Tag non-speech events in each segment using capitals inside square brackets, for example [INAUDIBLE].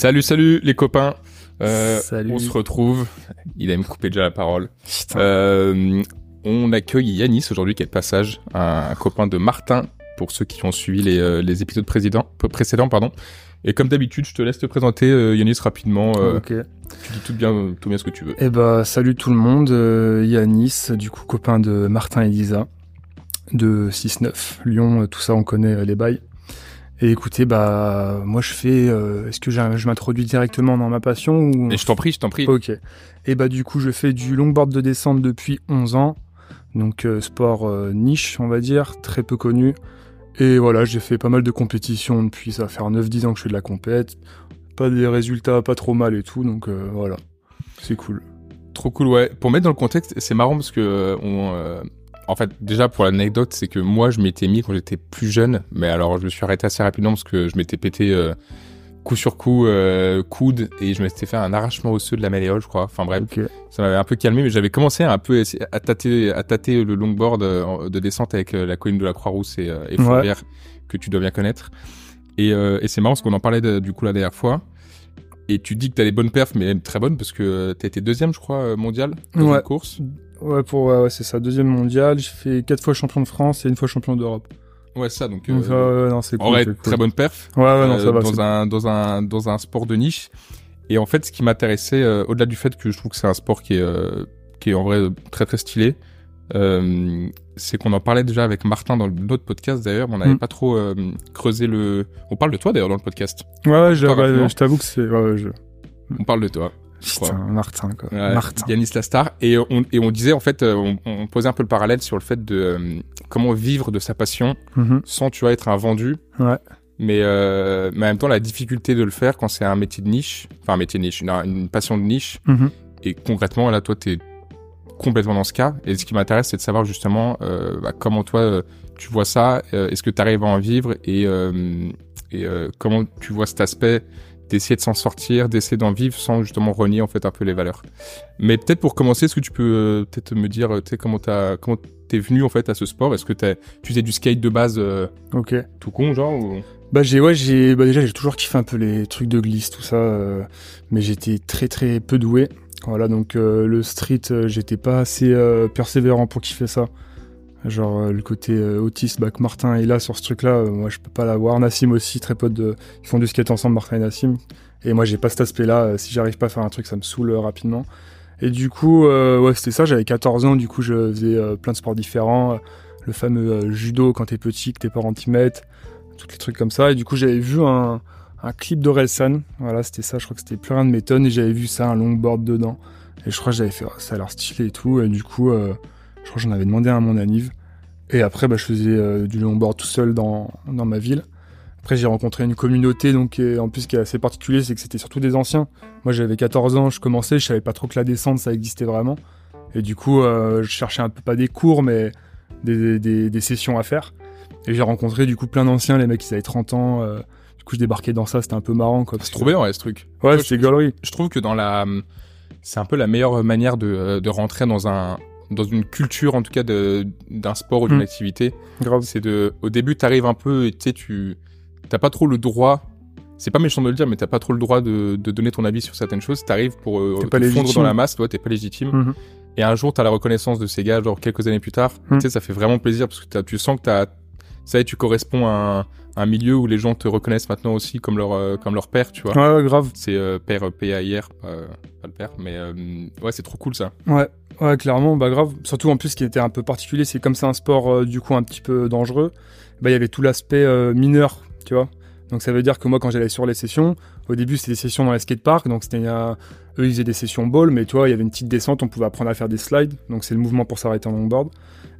Salut, salut les copains. Euh, Salut. On se retrouve. Il a me coupé déjà la parole. Euh, on accueille Yanis aujourd'hui qui est de passage, un, un copain de Martin pour ceux qui ont suivi les, euh, les épisodes précédents. Pardon. Et comme d'habitude, je te laisse te présenter euh, Yanis rapidement. euh. Tu dis tout bien, tout bien ce que tu veux. Eh bah, salut tout le monde. euh, Yanis, du coup, copain de Martin et Lisa, de 6-9, Lyon, tout ça, on connaît les bails. Et écoutez, bah, moi, je fais. euh, Est-ce que je m'introduis directement dans ma passion ou... Et je t'en prie, je t'en prie. Ok. Et bah, du coup, je fais du longboard de descente depuis 11 ans. Donc, euh, sport euh, niche, on va dire, très peu connu. Et voilà, j'ai fait pas mal de compétitions depuis, ça va faire 9-10 ans que je fais de la compète. Pas des résultats pas trop mal et tout, donc voilà. C'est cool. Trop cool, ouais. Pour mettre dans le contexte, c'est marrant parce que on, en fait, déjà pour l'anecdote, c'est que moi, je m'étais mis quand j'étais plus jeune, mais alors je me suis arrêté assez rapidement parce que je m'étais pété euh, coup sur coup, euh, coude, et je m'étais fait un arrachement osseux de la malléole, je crois. Enfin bref, ça m'avait un peu calmé, mais j'avais commencé à un peu à tâter, à tâter le longboard euh, de descente avec la colline de la Croix-Rousse et, et Ouais. Que tu dois bien connaître. Et, euh, et c'est marrant parce qu'on en parlait de- du coup la dernière fois. Et tu dis que t'as les bonnes perfs, mais très bonnes parce que t'as été deuxième, je crois, mondial dans Ouais. une course. Ouais, pour, ouais, ouais, c'est ça. Deuxième mondial, j'ai fait quatre fois champion de France et une fois champion d'Europe. Ouais, ça, donc. Donc, euh, euh, non, c'est en cool. vrai, c'est cool. très bonne perf. Ouais, ouais, non, euh, ça va. dans un dans un dans un sport de niche. Et en fait, ce qui m'intéressait, euh, au-delà du fait que je trouve que c'est un sport qui est euh, qui est en vrai euh, très très stylé, euh, c'est qu'on en parlait déjà avec Martin dans notre podcast d'ailleurs. mais On n'avait Mm. pas trop euh, creusé le. On parle de toi d'ailleurs dans le podcast. Ouais, ouais, je, ouais, t'avoue que c'est. Ouais, je... On parle de toi. Putain, Martin, quoi. Ouais, Martin. Yanis Lastar. Et on, et on disait en fait, euh, on, on posait un peu le parallèle sur le fait de euh, comment vivre de sa passion Mhm. sans, tu vois, être un vendu. Ouais. Mais, euh, mais en même temps, la difficulté de le faire quand c'est un métier de niche, enfin un métier de niche, une, une passion de niche, Mhm. et concrètement, là, toi, t'es complètement dans ce cas. Et ce qui m'intéresse, c'est de savoir justement euh, bah, comment toi, tu vois ça, est-ce que tu arrives à en vivre, et, et comment tu vois cet aspect d'essayer de s'en sortir, d'essayer d'en vivre sans justement renier en fait un peu les valeurs. Mais peut-être pour commencer, est-ce que tu peux euh, peut-être me dire, euh, comment t'as comment t'es venu en fait à ce sport? Est-ce que t'as- tu faisais du skate de base euh, Ok. tout con, genre ou... Bah j'ai ouais j'ai bah déjà j'ai toujours kiffé un peu les trucs de glisse tout ça euh, mais j'étais très très peu doué voilà donc euh, le street j'étais pas assez persévérant pour kiffer ça genre euh, le côté euh, autiste bah que Martin est là sur ce truc là moi je peux pas l'avoir Nassim aussi très pote de ils font du skate ensemble Martin et Nassim et moi j'ai pas cet aspect là si j'arrive pas à faire un truc ça me saoule euh, rapidement et du coup euh, ouais c'était ça j'avais 14 ans du coup je faisais euh, plein de sports différents le fameux euh, judo quand t'es petit que tes parents t'y mettent tous les trucs comme ça. Et du coup, j'avais vu un, clip d'Orelsan. Voilà, c'était ça. Je crois que c'était plus rien de m'étonne. Et j'avais vu ça, un longboard dedans. Et je crois que j'avais fait, oh, ça a l'air stylé et tout. Et du coup, euh, je crois que j'en avais demandé un à mon anniv. Et après, bah, je faisais euh, du longboard tout seul dans, dans ma ville. Après, j'ai rencontré une communauté, donc, en plus, qui est assez particulier, c'est que c'était surtout des anciens. Moi, j'avais 14 ans, je commençais, je savais pas trop que la descente, ça existait vraiment. Et du coup, euh, je cherchais un peu, pas des cours, mais des, des, des sessions à faire. Et j'ai rencontré du coup plein d'anciens, les mecs ils avaient 30 ans. euh, du coup je débarquais dans ça, c'était un peu marrant quoi. C'est trop bien ouais, ce truc. Ouais, c'était galerie. je trouve que dans la c'est un peu la meilleure manière de, de rentrer dans un dans une culture en tout cas d'un sport ou d'une Mm. activité c'est de au début t'arrives un peu tu sais tu t'as pas trop le droit c'est pas méchant de le dire mais t'as pas trop le droit de, de donner ton avis sur certaines choses t'arrives pour euh, T'es te pas fondre dans la masse toi t'es pas légitime Mhm. et un jour t'as la reconnaissance de ces gars genre quelques années plus tard Mm. tu sais ça fait vraiment plaisir parce que tu sens que t'as ça y est, tu corresponds à un, un milieu où les gens te reconnaissent maintenant aussi comme leur euh, comme leur père tu vois Ouais, ouais, grave. c'est euh, père euh, P-A-I-R, pas, euh, pas le père, mais ouais, c'est trop cool ça. Ouais, ouais, clairement, bah grave. Surtout en plus, ce qui était un peu particulier, c'est comme c'est un sport du coup un petit peu dangereux. Bah il y avait tout l'aspect mineur, tu vois. Donc ça veut dire que moi quand j'allais sur les sessions, au début c'était des sessions dans les skateparks, donc c'était eux ils faisaient des sessions ball, mais tu vois il y avait une petite descente, on pouvait apprendre à faire des slides, donc c'est le mouvement pour s'arrêter en longboard.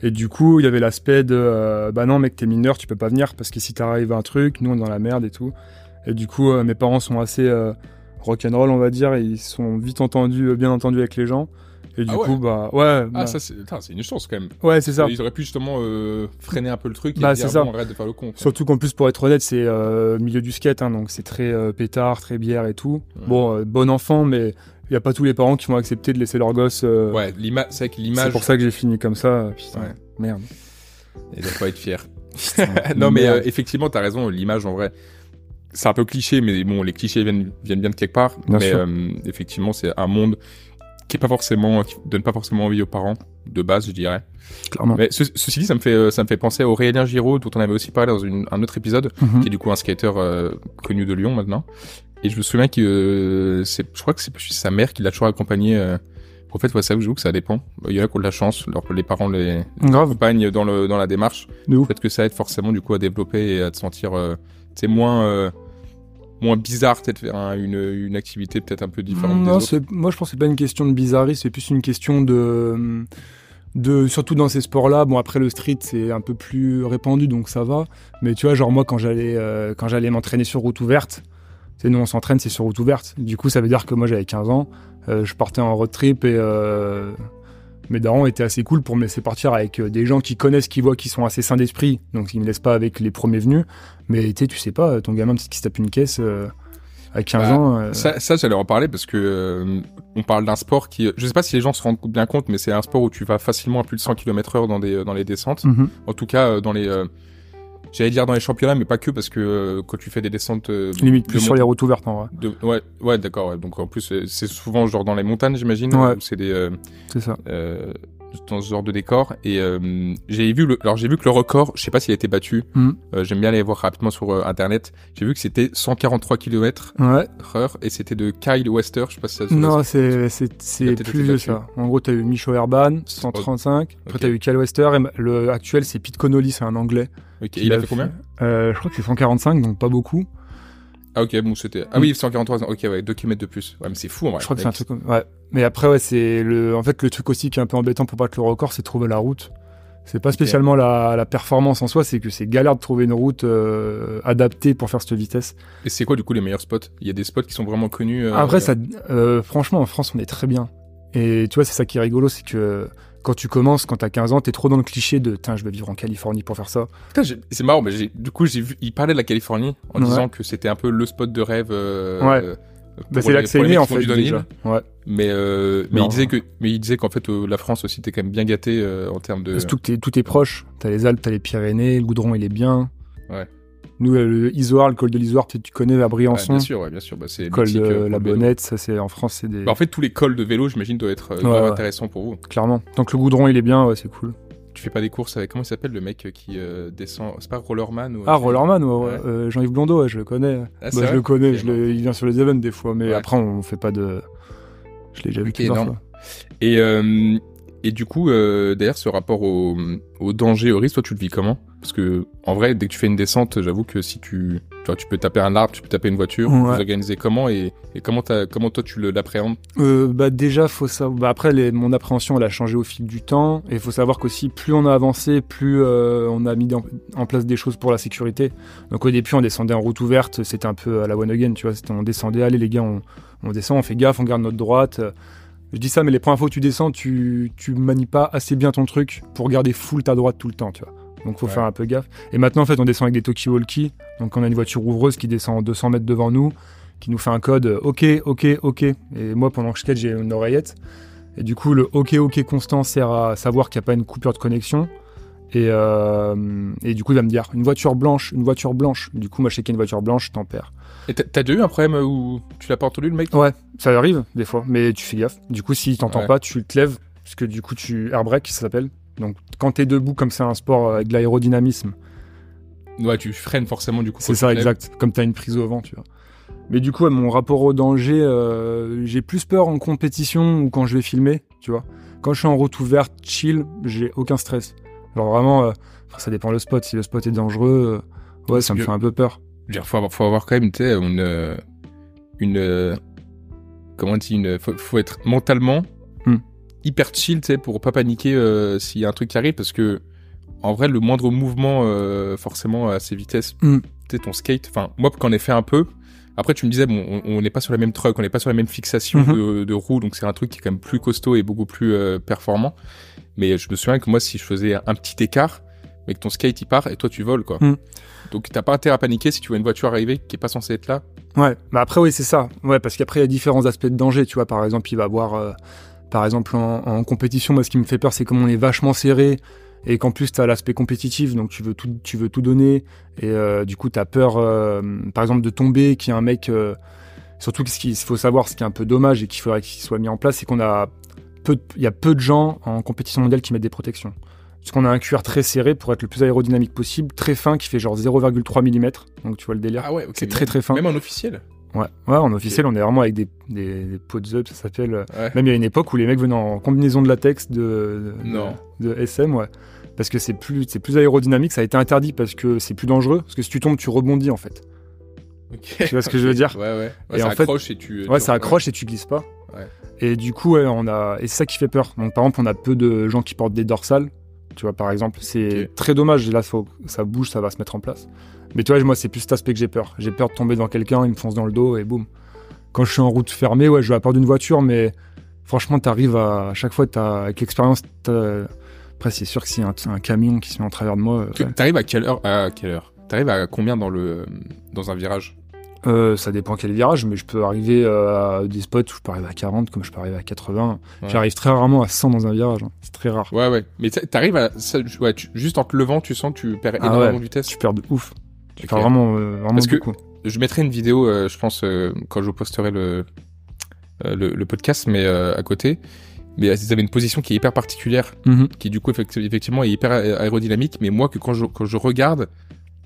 Et du coup il y avait l'aspect de euh, bah non mec t'es mineur, tu peux pas venir parce que si t'arrive un truc, nous on est dans la merde et tout. Et du coup euh, mes parents sont assez euh, rock'n'roll on va dire, ils sont vite entendus, bien entendus avec les gens. Et du Ah ouais. coup bah ouais, bah, Ah, ça, c'est une chance quand même. ouais c'est ça. Ils auraient pu justement euh, freiner un peu le truc et Bah, dire c'est ça. bon, arrête de faire le con. quoi. Surtout qu'en plus, pour être honnête, c'est euh, milieu du skate, hein, donc c'est très euh, pétard, très bière et tout. Ouais. Bon, euh, bon enfant, mais il n'y a pas tous les parents qui vont accepter de laisser leur gosse. Ouais, c'est vrai que c'est l'image, pour ça que j'ai fini comme ça. Putain, Ouais. merde. il doit pas être fier. [LAUGHS] Putain, [LAUGHS] non, mais effectivement, t'as raison, l'image en vrai. c'est un peu cliché, mais bon, les clichés viennent, viennent bien de quelque part. Bien mais sûr. euh, effectivement, c'est un monde qui est pas forcément, qui donne pas forcément envie aux parents de base, je dirais. Clairement. Mais ce- ceci dit, ça me fait, euh, ça me fait penser à Aurélien Giraud, dont on avait aussi parlé dans une- un autre épisode, Mhm. qui est du coup un skater euh, connu de Lyon maintenant. Et je me souviens que euh, c'est, je crois que c'est sa mère qui l'a toujours accompagné. Euh, en fait, ouais, ça joue que ça dépend. Il y en a qui ont de la chance, leur, les parents les Grave. accompagnent dans le dans la démarche. Peut-être que ça aide forcément du coup à développer et à te sentir, euh, moins euh, moins bizarre, peut-être faire un- une une activité peut-être un peu différente des Non, autres. c'est- moi je pense que c'est pas une question de bizarrerie, c'est plus une question de, de surtout dans ces sports-là. Bon après le street c'est un peu plus répandu donc ça va. Mais tu vois genre moi quand j'allais euh, quand j'allais m'entraîner sur route ouverte, tu sais nous on s'entraîne c'est sur route ouverte. Du coup ça veut dire que moi j'avais 15 ans, euh, je partais en road trip et euh, mes darons étaient assez cool pour me laisser partir avec euh, des gens qui connaissent, qui voient, qui sont assez sains d'esprit, donc ils me laissent pas avec les premiers venus. Mais tu sais, tu sais pas, ton gamin peut-être qui se tape une caisse euh, à 15 Bah, ans. euh, Ça, ça j'allais en parler parce que euh, on parle d'un sport qui, je sais pas si les gens se rendent bien compte, mais c'est un sport où tu vas facilement à plus de 100 km heure dans des dans les descentes. mhm. En tout cas, euh, dans les, euh, j'allais dire dans les championnats, mais pas que parce que euh, quand tu fais des descentes, euh, Limite de plus sur les routes ouvertes en vrai. de- ouais, ouais, d'accord. ouais. Donc en plus, euh, c'est souvent genre dans les montagnes, j'imagine, Ouais. c'est des C'est ça. Dans ce genre de décor. Et euh, j'ai vu le, alors j'ai vu que le record, je sais pas s'il a été battu. Mhm. Euh, J'aime bien aller voir rapidement sur euh, internet. J'ai vu que c'était 143 km Ouais. heure et c'était de Kyle Wester. Je sais pas si ça se Non, c'est c'est plus battu. ça. En gros, t'as eu Micho Herban, 135. Après, Ok. t'as eu Cal Wester. Et le actuel, c'est Pete Connolly, c'est un anglais. Il a fait combien euh, Je crois que c'est 145, donc pas beaucoup. Ah ok, bon c'était. Ah oui, 143. Ok, ouais, 2 km de plus. Ouais, mais c'est fou en vrai. je crois que c'est un truc comme. Ouais. Mais après, ouais, c'est le. En fait, le truc aussi qui est un peu embêtant pour battre le record, c'est de trouver la route. C'est pas spécialement la, la performance en soi, c'est que c'est galère de trouver une route euh, adaptée pour faire cette vitesse. Et c'est quoi du coup les meilleurs spots? Il y a des spots qui sont vraiment connus. euh, Après, ça, euh, franchement, en France, on est très bien. Et tu vois, c'est ça qui est rigolo, c'est que quand tu commences, quand t'as 15 ans, t'es trop dans le cliché de Tiens, je vais vivre en Californie pour faire ça. C'est marrant, mais du coup, j'ai vu, il parlait de la Californie en Ouais. disant que c'était un peu le spot de rêve. euh, Ouais. euh, Bah, c'est là que c'est né en fait. Déjà. Ouais. Mais, euh, mais Non. il disait que, mais il disait qu'en fait, euh, la France aussi était quand même bien gâtée euh, en termes de. Surtout que t'es- tout est proche. T'as les Alpes, t'as les Pyrénées, le goudron il est bien. Ouais. Nous, euh, le Isoire, le col de l'Isoire, peut-être tu connais, à Briançon. bien sûr, ouais, bien sûr. Bah, c'est col de euh, pour la. Bonnette, ça c'est en France, c'est des. Bah, en fait, tous les cols de vélo, j'imagine, doivent être euh, Ouais, grave ouais. intéressants pour vous. Clairement. Tant que le goudron il est bien, ouais, c'est cool. Tu fais pas des courses avec comment il s'appelle le mec qui euh, descend C'est pas Rollerman ou Ah, Rollerman, ouais, Ouais. euh, Jean-Yves Blondeau, ouais, je le connais. Ah, Bah, je le connais, je le- il vient sur les events des fois, mais après on fait pas de. Je l'ai déjà vu Ok, plusieurs fois. Et, euh, et du coup, euh, d'ailleurs, ce rapport au, au danger, au risque, toi, tu le vis comment? Parce que, en vrai, dès que tu fais une descente, j'avoue que si tu, tu, peux taper un arbre, tu peux taper une voiture, Ouais. vous organisez comment et, et comment, comment toi tu l'appréhendes? Euh, bah déjà faut savoir bah après les- mon appréhension elle a changé au fil du temps et il faut savoir qu'aussi plus on a avancé plus euh, on a mis en, en place des choses pour la sécurité. Donc au début on descendait en route ouverte c'était un peu à la one again tu vois on descendait allez les gars on, on descend on fait gaffe on garde notre droite je dis ça mais les premières fois où tu descends tu tu manies pas assez bien ton truc pour garder full ta droite tout le temps tu vois donc faut Ouais. faire un peu gaffe et maintenant en fait on descend avec des talkie-walkie donc on a une voiture ouvreuse qui descend 200 mètres devant nous qui nous fait un code euh, OK, OK, OK. Et moi, pendant que je skate, j'ai une oreillette. Et du coup, le OK, OK constant sert à savoir qu'il n'y a pas une coupure de connexion. Et, euh, et du coup, il va me dire une voiture blanche, une voiture blanche. Du coup, moi, je sais qu'il y a une voiture blanche, je t'en perds. Et t'as déjà eu un problème où tu l'as pas entendu, le mec? Ouais, ça arrive des fois, mais tu fais gaffe. Du coup, s'il t'entend Ouais. pas, tu te lèves, parce que du coup, tu air brake, ça s'appelle. Donc, quand t'es debout, comme c'est un sport avec de l'aérodynamisme, Ouais, tu freines forcément du coup. C'est ça, exact. Comme t'as une prise au vent, tu vois. Mais du coup, ouais, mon rapport au danger, euh, j'ai plus peur en compétition ou quand je vais filmer, tu vois. Quand je suis en route ouverte, chill, j'ai aucun stress. Genre vraiment, euh, ça dépend le spot. Si le spot est dangereux, euh, ouais, ça me fait un peu peur. Dire, faut avoir, faut avoir quand même, tu sais, une, euh, une, euh, comment on dit, une, faut, faut être mentalement Hmm. hyper chill, tu sais, pour pas paniquer euh, s'il y a un truc qui arrive, parce que en vrai, le moindre mouvement, euh, forcément, à ces vitesses, tu sais, ton skate, enfin, moi, quand on est fait un peu, après, tu me disais, bon, on- n'est pas sur la même truck, on n'est pas sur la même fixation Mhm. de, de roue, donc c'est un truc qui est quand même plus costaud et beaucoup plus euh, performant. Mais je me souviens que moi, si je faisais un petit écart, mais que ton skate il part et toi tu voles, quoi. Hmm. Donc t'as pas intérêt à paniquer si tu vois une voiture arriver qui est pas censée être là. Ouais, bah après oui c'est ça. Ouais, parce qu'après il y a différents aspects de danger. Tu vois, par exemple, il va avoir, euh, par exemple en, en compétition, moi ce qui me fait peur, c'est comme on est vachement serré et qu'en plus tu as l'aspect compétitif, donc tu veux tout, tu veux tout donner, et euh, du coup tu as peur, euh, par exemple, de tomber, qu'il y a un mec. surtout ce qu'il faut savoir, ce qui est un peu dommage et qu'il faudrait qu'il soit mis en place, c'est qu'on a peu, il y a peu de gens en compétition mondiale qui mettent des protections. Parce qu'on a un cuir très serré pour être le plus aérodynamique possible, très fin, qui fait genre 0,3 mm, donc tu vois le délire. Ah ouais, c'est très très fin. Même en officiel. Ouais, ouais, en officiel, on est vraiment avec des, des, des pots up, ça s'appelle. euh, Ouais. Même il y a une époque où les mecs venaient en combinaison de latex de, de, Non. de SM, ouais. Parce que c'est plus, c'est plus aérodynamique, ça a été interdit parce que c'est plus dangereux. Parce que si tu tombes, tu rebondis en fait. Tu vois ce que je veux dire? Ouais, ouais. ouais Et ça en fait- accroche et tu. Ouais, tu- ça accroche et tu glisses pas. Ouais. Et du coup, ouais, on a, et c'est ça qui fait peur. Donc par exemple, on a peu de gens qui portent des dorsales. Tu vois, par exemple, c'est très dommage. Là, faut, ça bouge, ça va se mettre en place. Mais tu vois, moi, c'est plus cet aspect que j'ai peur. J'ai peur de tomber devant quelqu'un, il me fonce dans le dos et boum. Quand je suis en route fermée, ouais, je vais à peur d'une voiture, mais franchement, t'arrives à, à chaque fois, t'as, avec l'expérience, t'as- après, c'est sûr que s'il y a un, un camion qui se met en travers de moi, euh, T'arrives à quelle heure À quelle heure? T'arrives à combien dans le dans un virage? Euh, ça dépend quel virage, mais je peux arriver euh, à des spots où je peux arriver à 40, comme je peux arriver à 80. Ouais. J'arrive très rarement à 100 dans un virage. hein. C'est très rare. Ouais, ouais. Mais t'a- t'arrives à. ça, ouais, tu- juste en te levant, tu sens que tu perds Ah énormément ouais. de vitesse. Tu perds de ouf. Tu Ok. perds vraiment, euh, vraiment Parce que- beaucoup. Je mettrai une vidéo, euh, je pense, quand je posterai le, le, le podcast, mais à côté. Mais ils avaient une position qui est hyper particulière, Mhm. qui du coup effecti- effectivement est hyper aé- aérodynamique, mais moi que quand je, quand je regarde,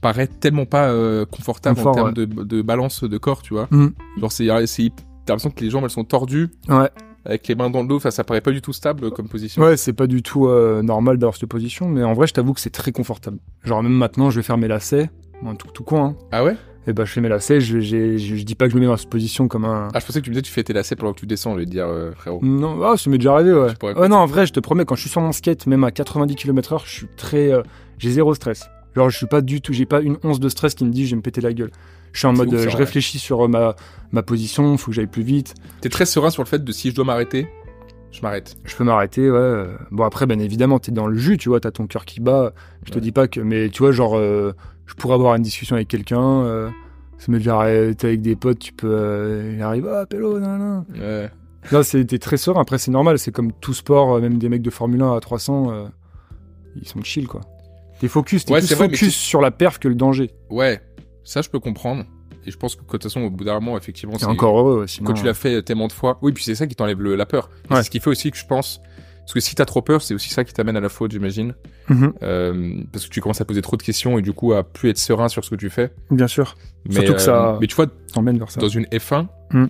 paraît tellement pas euh, confortable Confort, en termes de, de balance de corps, tu vois. Mhm. Genre c'est, c'est t'as l'impression que les jambes elles sont tordues Ouais. avec les mains dans le dos, ça paraît pas du tout stable comme position. Ouais, c'est pas du tout euh, normal d'avoir cette position, mais en vrai, je t'avoue que c'est très confortable. Genre, même maintenant, je vais faire mes lacets, un tout, tout con, hein. Ah ouais? Et bah, je fais mes lacets, je, j'ai- je, je dis pas que je me mets dans cette position comme un. Ah je pensais que tu me disais que tu fais tes lacets pendant que tu descends, je vais te dire euh, frérot. Non, ah, ça m'est déjà arrivé, ouais. Ouais, non, en vrai, je te promets, quand je suis sur mon skate, même à 90 km/h, je suis très. euh, j'ai zéro stress. Genre, je suis pas du tout, j'ai pas une once de stress qui me dit je vais me péter la gueule. Je suis en mode, ouf, euh, ça, je ouais. réfléchis sur euh, ma, ma position, faut que j'aille plus vite. T'es très serein sur le fait de si je dois m'arrêter, je m'arrête. Je peux m'arrêter, ouais. euh. Bon, après, bien évidemment, t'es dans le jus, tu vois, t'as ton cœur qui bat. Je te dis pas que. Mais tu vois, genre, euh, je pourrais avoir une discussion avec quelqu'un. Euh, ça m'est déjà t'es avec des potes, tu peux. Euh, il arrive, ah, pélo, nan, nan. Ouais. Là, t'es très serein. Après, c'est normal, c'est comme tout sport, même des mecs de Formule 1 à 300, euh, ils sont chill, quoi. T'es focus, t'es Ouais, plus vrai, focus sur la perf que le danger. Ouais, ça je peux comprendre. Et je pense que de toute façon, au bout d'un moment, effectivement, c'est encore heureux, ouais, sinon. quand tu l'as fait tellement de fois. Oui, puis c'est ça qui t'enlève le- la peur. Et Ouais. C'est ce qui fait aussi que je pense. Parce que si t'as trop peur, c'est aussi ça qui t'amène à la faute, j'imagine. Mhm, Euh, parce que tu commences à poser trop de questions et du coup à plus être serein sur ce que tu fais. bien sûr, Mais, Surtout que ça- mais tu vois, t'emmène vers ça. dans une F1, Mm.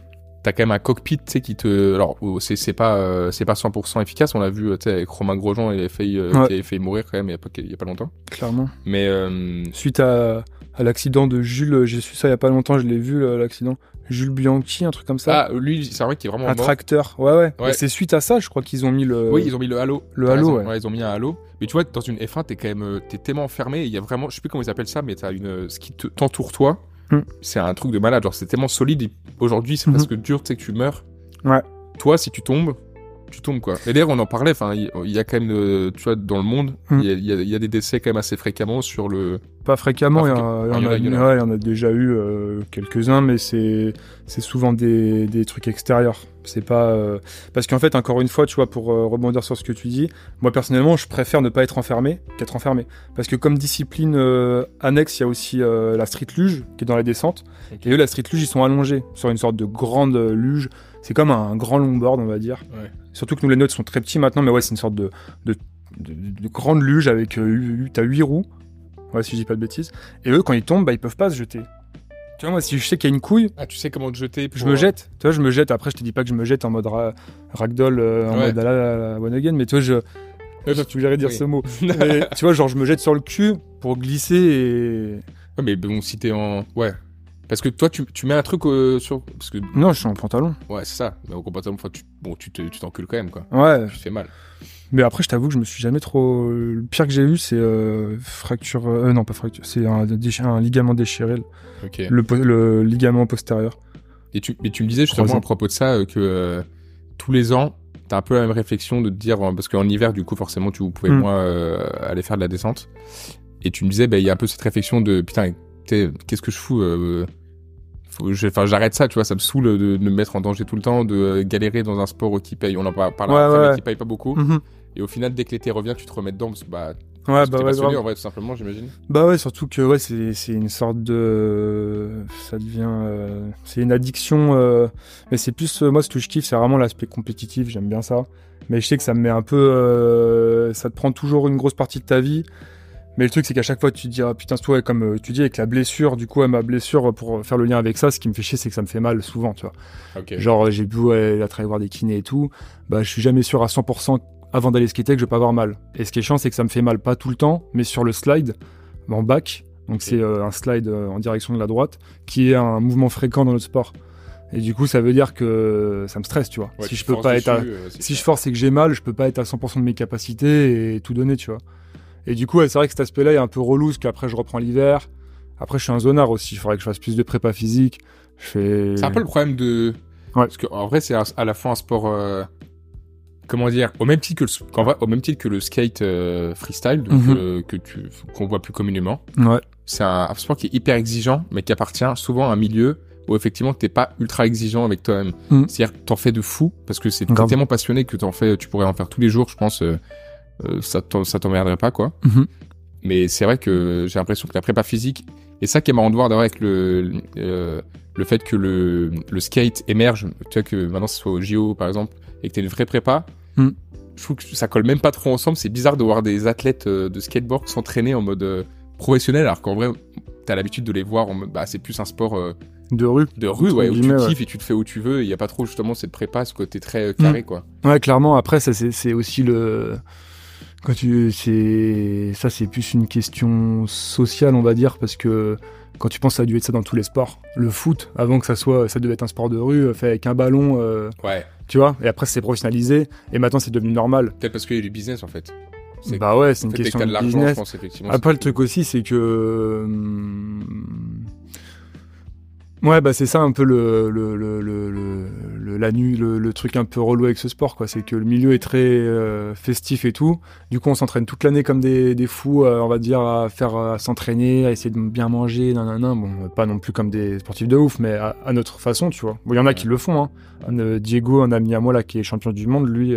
T'as quand même un cockpit, tu sais, qui te. Alors, oh, c'est c'est pas, euh, c'est pas 100% efficace. On l'a vu, tu sais, avec Romain Grosjean, il avait failli, euh, Ouais. qui avait failli mourir quand même il y a pas, il y a pas longtemps. Clairement. Mais euh, Suite à, à l'accident de Jules, j'ai su ça il y a pas longtemps, je l'ai vu, l'accident. Jules Bianchi, un truc comme ça. ah, lui, c'est vrai qu'il est vraiment un mort. tracteur, ouais, ouais. Ouais. C'est suite à ça, je crois qu'ils ont mis le. Oui, ils ont mis le halo. le halo, ouais. Ils ont mis un halo. Mais tu vois, dans une F1, t'es quand même, euh, t'es tellement fermé. Il y a vraiment, je sais plus comment ils appellent ça, mais t'as une, ce qui te- t'entoure toi. Hmm. C'est un truc de malade. Genre, c'est tellement solide. Aujourd'hui, c'est Mhm. presque dur, tu sais, que tu meurs. Ouais. Toi, si tu tombes, tu tombes, quoi. Et d'ailleurs, on en parlait. Enfin, il il y, a quand même, euh, tu vois, dans le monde, il Hmm. y, a, il y a- il y a des décès quand même assez fréquemment sur le. Pas fréquemment, il y, en a- il y Ah, en il y en a- a, il y en a. ouais, il y en a déjà eu euh, quelques-uns, mais c'est c'est souvent des, des trucs extérieurs. C'est pas euh, parce qu'en fait, encore une fois, tu vois, pour euh, rebondir sur ce que tu dis, moi personnellement, je préfère ne pas être enfermé qu'être enfermé, parce que comme discipline euh, annexe, il y a aussi euh, la street luge qui est dans les descentes, Ok. et eux, la street luge, ils sont allongés sur une sorte de grande luge. C'est comme un grand longboard, on va dire. Ouais. Surtout que nous, les nôtres sont très petits maintenant, mais ouais, c'est une sorte de, de, de, de grande luge avec. Euh, T'as 8 roues. Ouais, si je dis pas de bêtises. Et eux, quand ils tombent, bah, ils peuvent pas se jeter. Tu vois, moi, si je sais qu'il y a une couille, Ah, tu sais comment te jeter je me jette. Tu vois, je me jette. Après, je te dis pas que je me jette en mode ra- ragdoll, euh, en Ouais. mode à la, la one again, mais tu vois, je. Ouais, Tu voulais dire oui. ce mot. [LAUGHS] Mais, tu vois, genre, je me jette sur le cul pour glisser et. Ouais, mais bon, si t'es en. Ouais. Parce que toi, tu, tu mets un truc euh, sur. Parce que. Non, je suis en pantalon. Ouais, c'est ça. Mais au comportement, enfin, tu... bon, tu te- tu t'encules quand même, quoi. Ouais. Tu te fais mal. Mais après, je t'avoue que je me suis jamais trop. Le pire que j'ai eu, c'est euh, fracture. euh, non, pas fracture. C'est un, ligament déchiré. Ok. Le, po- le ligament postérieur. Et tu, mais tu me disais justement à propos de ça que tous les ans, t'as un peu la même réflexion de te dire, parce qu'en hiver, du coup, forcément, tu pouvais Mm. moins aller faire de la descente. Et tu me disais, bah, il y a un peu cette réflexion de, putain, qu'est-ce que je fous euh, Enfin, j'arrête ça, tu vois, ça me saoule de, de me mettre en danger tout le temps, de euh, galérer dans un sport qui paye, on en par- parle Ouais, après, mais ouais. qui paye pas beaucoup. Et au final, dès que l'été revient, tu te remets dedans, parce que bah, Ouais, bah ouais, passionné en vrai, tout simplement, j'imagine. Bah ouais, surtout que ouais, c'est c'est une sorte de, ça devient, euh, c'est une addiction. euh, Mais c'est plus euh, moi ce que je kiffe, c'est vraiment l'aspect compétitif. J'aime bien ça. Mais je sais que ça me met un peu, ça te prend toujours une grosse partie de ta vie. Mais le truc c'est qu'à chaque fois tu te dis ah putain toi comme euh, tu dis avec la blessure, du coup ma blessure pour faire le lien avec ça, ce qui me fait chier c'est que ça me fait mal souvent, tu vois. Genre, j'ai beau aller à travailler voir des kinés et tout, bah, je suis jamais sûr à 100% avant d'aller skater que je vais pas avoir mal. Et ce qui est chiant, c'est que ça me fait mal pas tout le temps, mais sur le slide, en back, donc c'est euh, un slide euh, en direction de la droite, qui est un mouvement fréquent dans notre sport. Et du coup, ça veut dire que ça me stresse, tu vois. Ouais, si tu je peux pas être à, euh, si je force et que j'ai mal, je peux pas être à 100% de mes capacités et tout donner, tu vois. Et du coup, ouais, c'est vrai que cet aspect-là est un peu relou, parce qu'après, je reprends l'hiver. Après, je suis un zonard aussi. Il faudrait que je fasse plus de prépa physique. Je fais. C'est un peu le problème de. Ouais. Parce qu'en vrai, c'est à la fois un sport. euh, Comment dire Au même titre que le, qu'en vrai, au même titre que le skate euh, freestyle, donc, Mhm. euh, que tu qu'on voit plus communément. Ouais. C'est un, un sport qui est hyper exigeant, mais qui appartient souvent à un milieu où effectivement t'es pas ultra exigeant avec toi-même. Mhm. C'est-à-dire que t'en fais de fou parce que c'est tellement passionné que t'en fais, tu pourrais en faire tous les jours, je pense. Euh, ça t'emmerderait pas quoi. Mhm. Mais c'est vrai que j'ai l'impression que la prépa physique, et ça qui est marrant de voir d'ailleurs avec le, euh, le fait que le, le skate émerge, tu vois que maintenant ce soit au JO par exemple, et que t'as une vraie prépa, Mm. je trouve que ça colle même pas trop ensemble. C'est bizarre de voir des athlètes euh, de skateboard s'entraîner en mode euh, professionnel, alors qu'en vrai, t'as l'habitude de les voir en mode, bah c'est plus un sport euh, De rue. de rue, ouais, où tu ouais. kiffes et tu te fais où tu veux, il y a pas trop justement cette prépa, ce côté très carré quoi. Ouais, clairement. Après, ça c'est aussi le quand tu c'est ça c'est plus une question sociale, on va dire, parce que quand tu penses, ça a dû être ça dans tous les sports. Le foot, avant que ça soit, ça devait être un sport de rue, euh, fait avec un ballon, euh, Ouais, tu vois. Et après, c'est professionnalisé, et maintenant c'est devenu normal. peut-être parce qu'il y a du business en fait. Bah ouais, c'est une fait, question de de l'argent, je business. pense effectivement. Après, le truc aussi, c'est que. hum, Ouais, bah c'est ça un peu le, le, le, la le, truc un peu relou avec ce sport, quoi. C'est que le milieu est très euh, festif et tout. Du coup, on s'entraîne toute l'année comme des, des fous, euh, on va dire, à faire, à s'entraîner, à essayer de bien manger, nanana. Bon, pas non plus comme des sportifs de ouf, mais à, notre façon, tu vois. Bon, il y en a qui le font, hein. Euh, Diego, un ami à moi, là, qui est champion du monde, lui,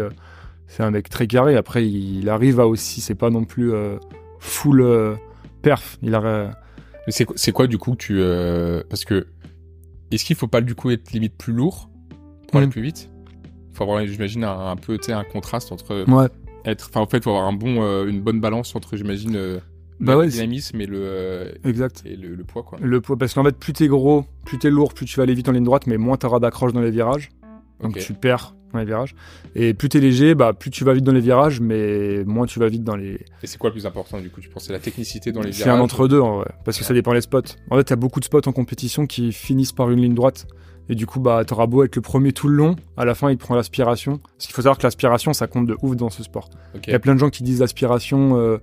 c'est un mec très carré. Après, il, arrive à aussi, c'est pas non plus full perf. Il a. C'est, quoi du coup tu... Parce que... Est-ce qu'il faut pas du coup être limite plus lourd pour aller Mm. plus vite? Faut avoir, j'imagine, un, un peu, un contraste entre Ouais. être... Enfin, en fait, faut avoir un bon, euh, une bonne balance entre, j'imagine, euh, Bah le ouais, dynamisme et le, euh, Exact. et le, le poids, quoi. Le poids, parce qu'en fait, plus t'es gros, plus t'es lourd, plus tu vas aller vite en ligne droite, mais moins t'auras d'accroche dans les virages. Donc tu perds dans les virages. Et plus t'es léger, bah plus tu vas vite dans les virages, mais moins tu vas vite dans les. Et c'est quoi le plus important, du coup Tu penses? C'est la technicité dans les C'est virages? un entre-deux, en vrai, parce que ça dépend les spots. En fait, t'as beaucoup de spots en compétition qui finissent par une ligne droite. Et du coup, bah, t'auras beau être le premier tout le long, à la fin, il te prend l'aspiration. Parce qu'il faut savoir que l'aspiration, ça compte de ouf dans ce sport. Il y a plein de gens qui disent l'aspiration, euh,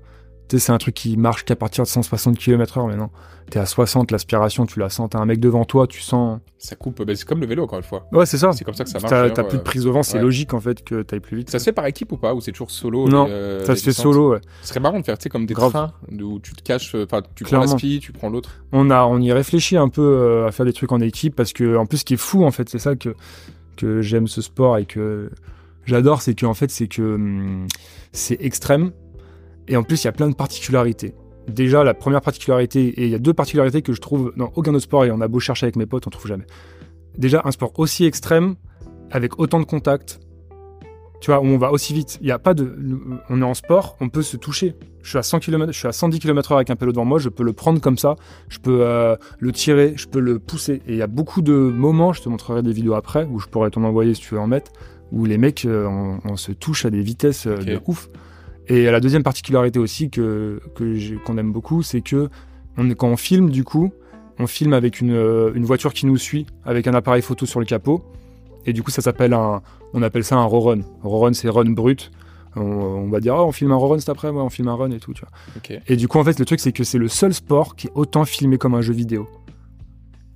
tu sais, c'est un truc qui marche qu'à partir de 160 km/h, mais non. T'es à 60, l'aspiration, tu la sens. T'as un mec devant toi, tu sens. Ça coupe... bah, c'est comme le vélo, encore une fois. Ouais, c'est ça. C'est comme ça que ça marche. T'as plus de euh. prise au vent, c'est ouais. logique en fait que t'ailles plus vite. Ça se fait par équipe ou pas Ou c'est toujours solo Non, les, euh, Ça se fait solo, ouais. Ce serait marrant de faire, tu sais, comme des Grave. trains, où tu te caches, euh, enfin, tu prends Clairement. l'aspi, tu prends l'autre. On, a, on y réfléchit un peu euh, à faire des trucs en équipe parce que, en plus, ce qui est fou, en fait, c'est ça que, que j'aime ce sport et que j'adore, c'est que, en fait, c'est que hum, c'est extrême et en plus, il y a plein de particularités. Déjà, la première particularité, et il y a deux particularités que je trouve dans aucun autre sport et on a beau chercher avec mes potes, on trouve jamais. Déjà, un sport aussi extrême, avec autant de contacts, tu vois, où on va aussi vite. Il y a pas de, on est en sport, on peut se toucher. Je suis à 100 km, je suis à 110 km/h avec un pélo devant moi, je peux le prendre comme ça, je peux euh, le tirer, je peux le pousser. Et il y a beaucoup de moments, je te montrerai des vidéos après, où je pourrais t'en envoyer si tu veux en mettre, où les mecs, euh, on, on se touche à des vitesses euh, de ouf. Et la deuxième particularité aussi que qu'on aime beaucoup, c'est que on, quand on filme, du coup, on filme avec une, euh, une voiture qui nous suit, avec un appareil photo sur le capot. Et du coup, ça s'appelle un, on appelle ça un rerun. Rerun, c'est run brut. On, on va dire, oh, on filme un rerun cet après, ouais, on filme un run et tout, tu vois. Ok. Et du coup, en fait, le truc, c'est que c'est le seul sport qui est autant filmé comme un jeu vidéo.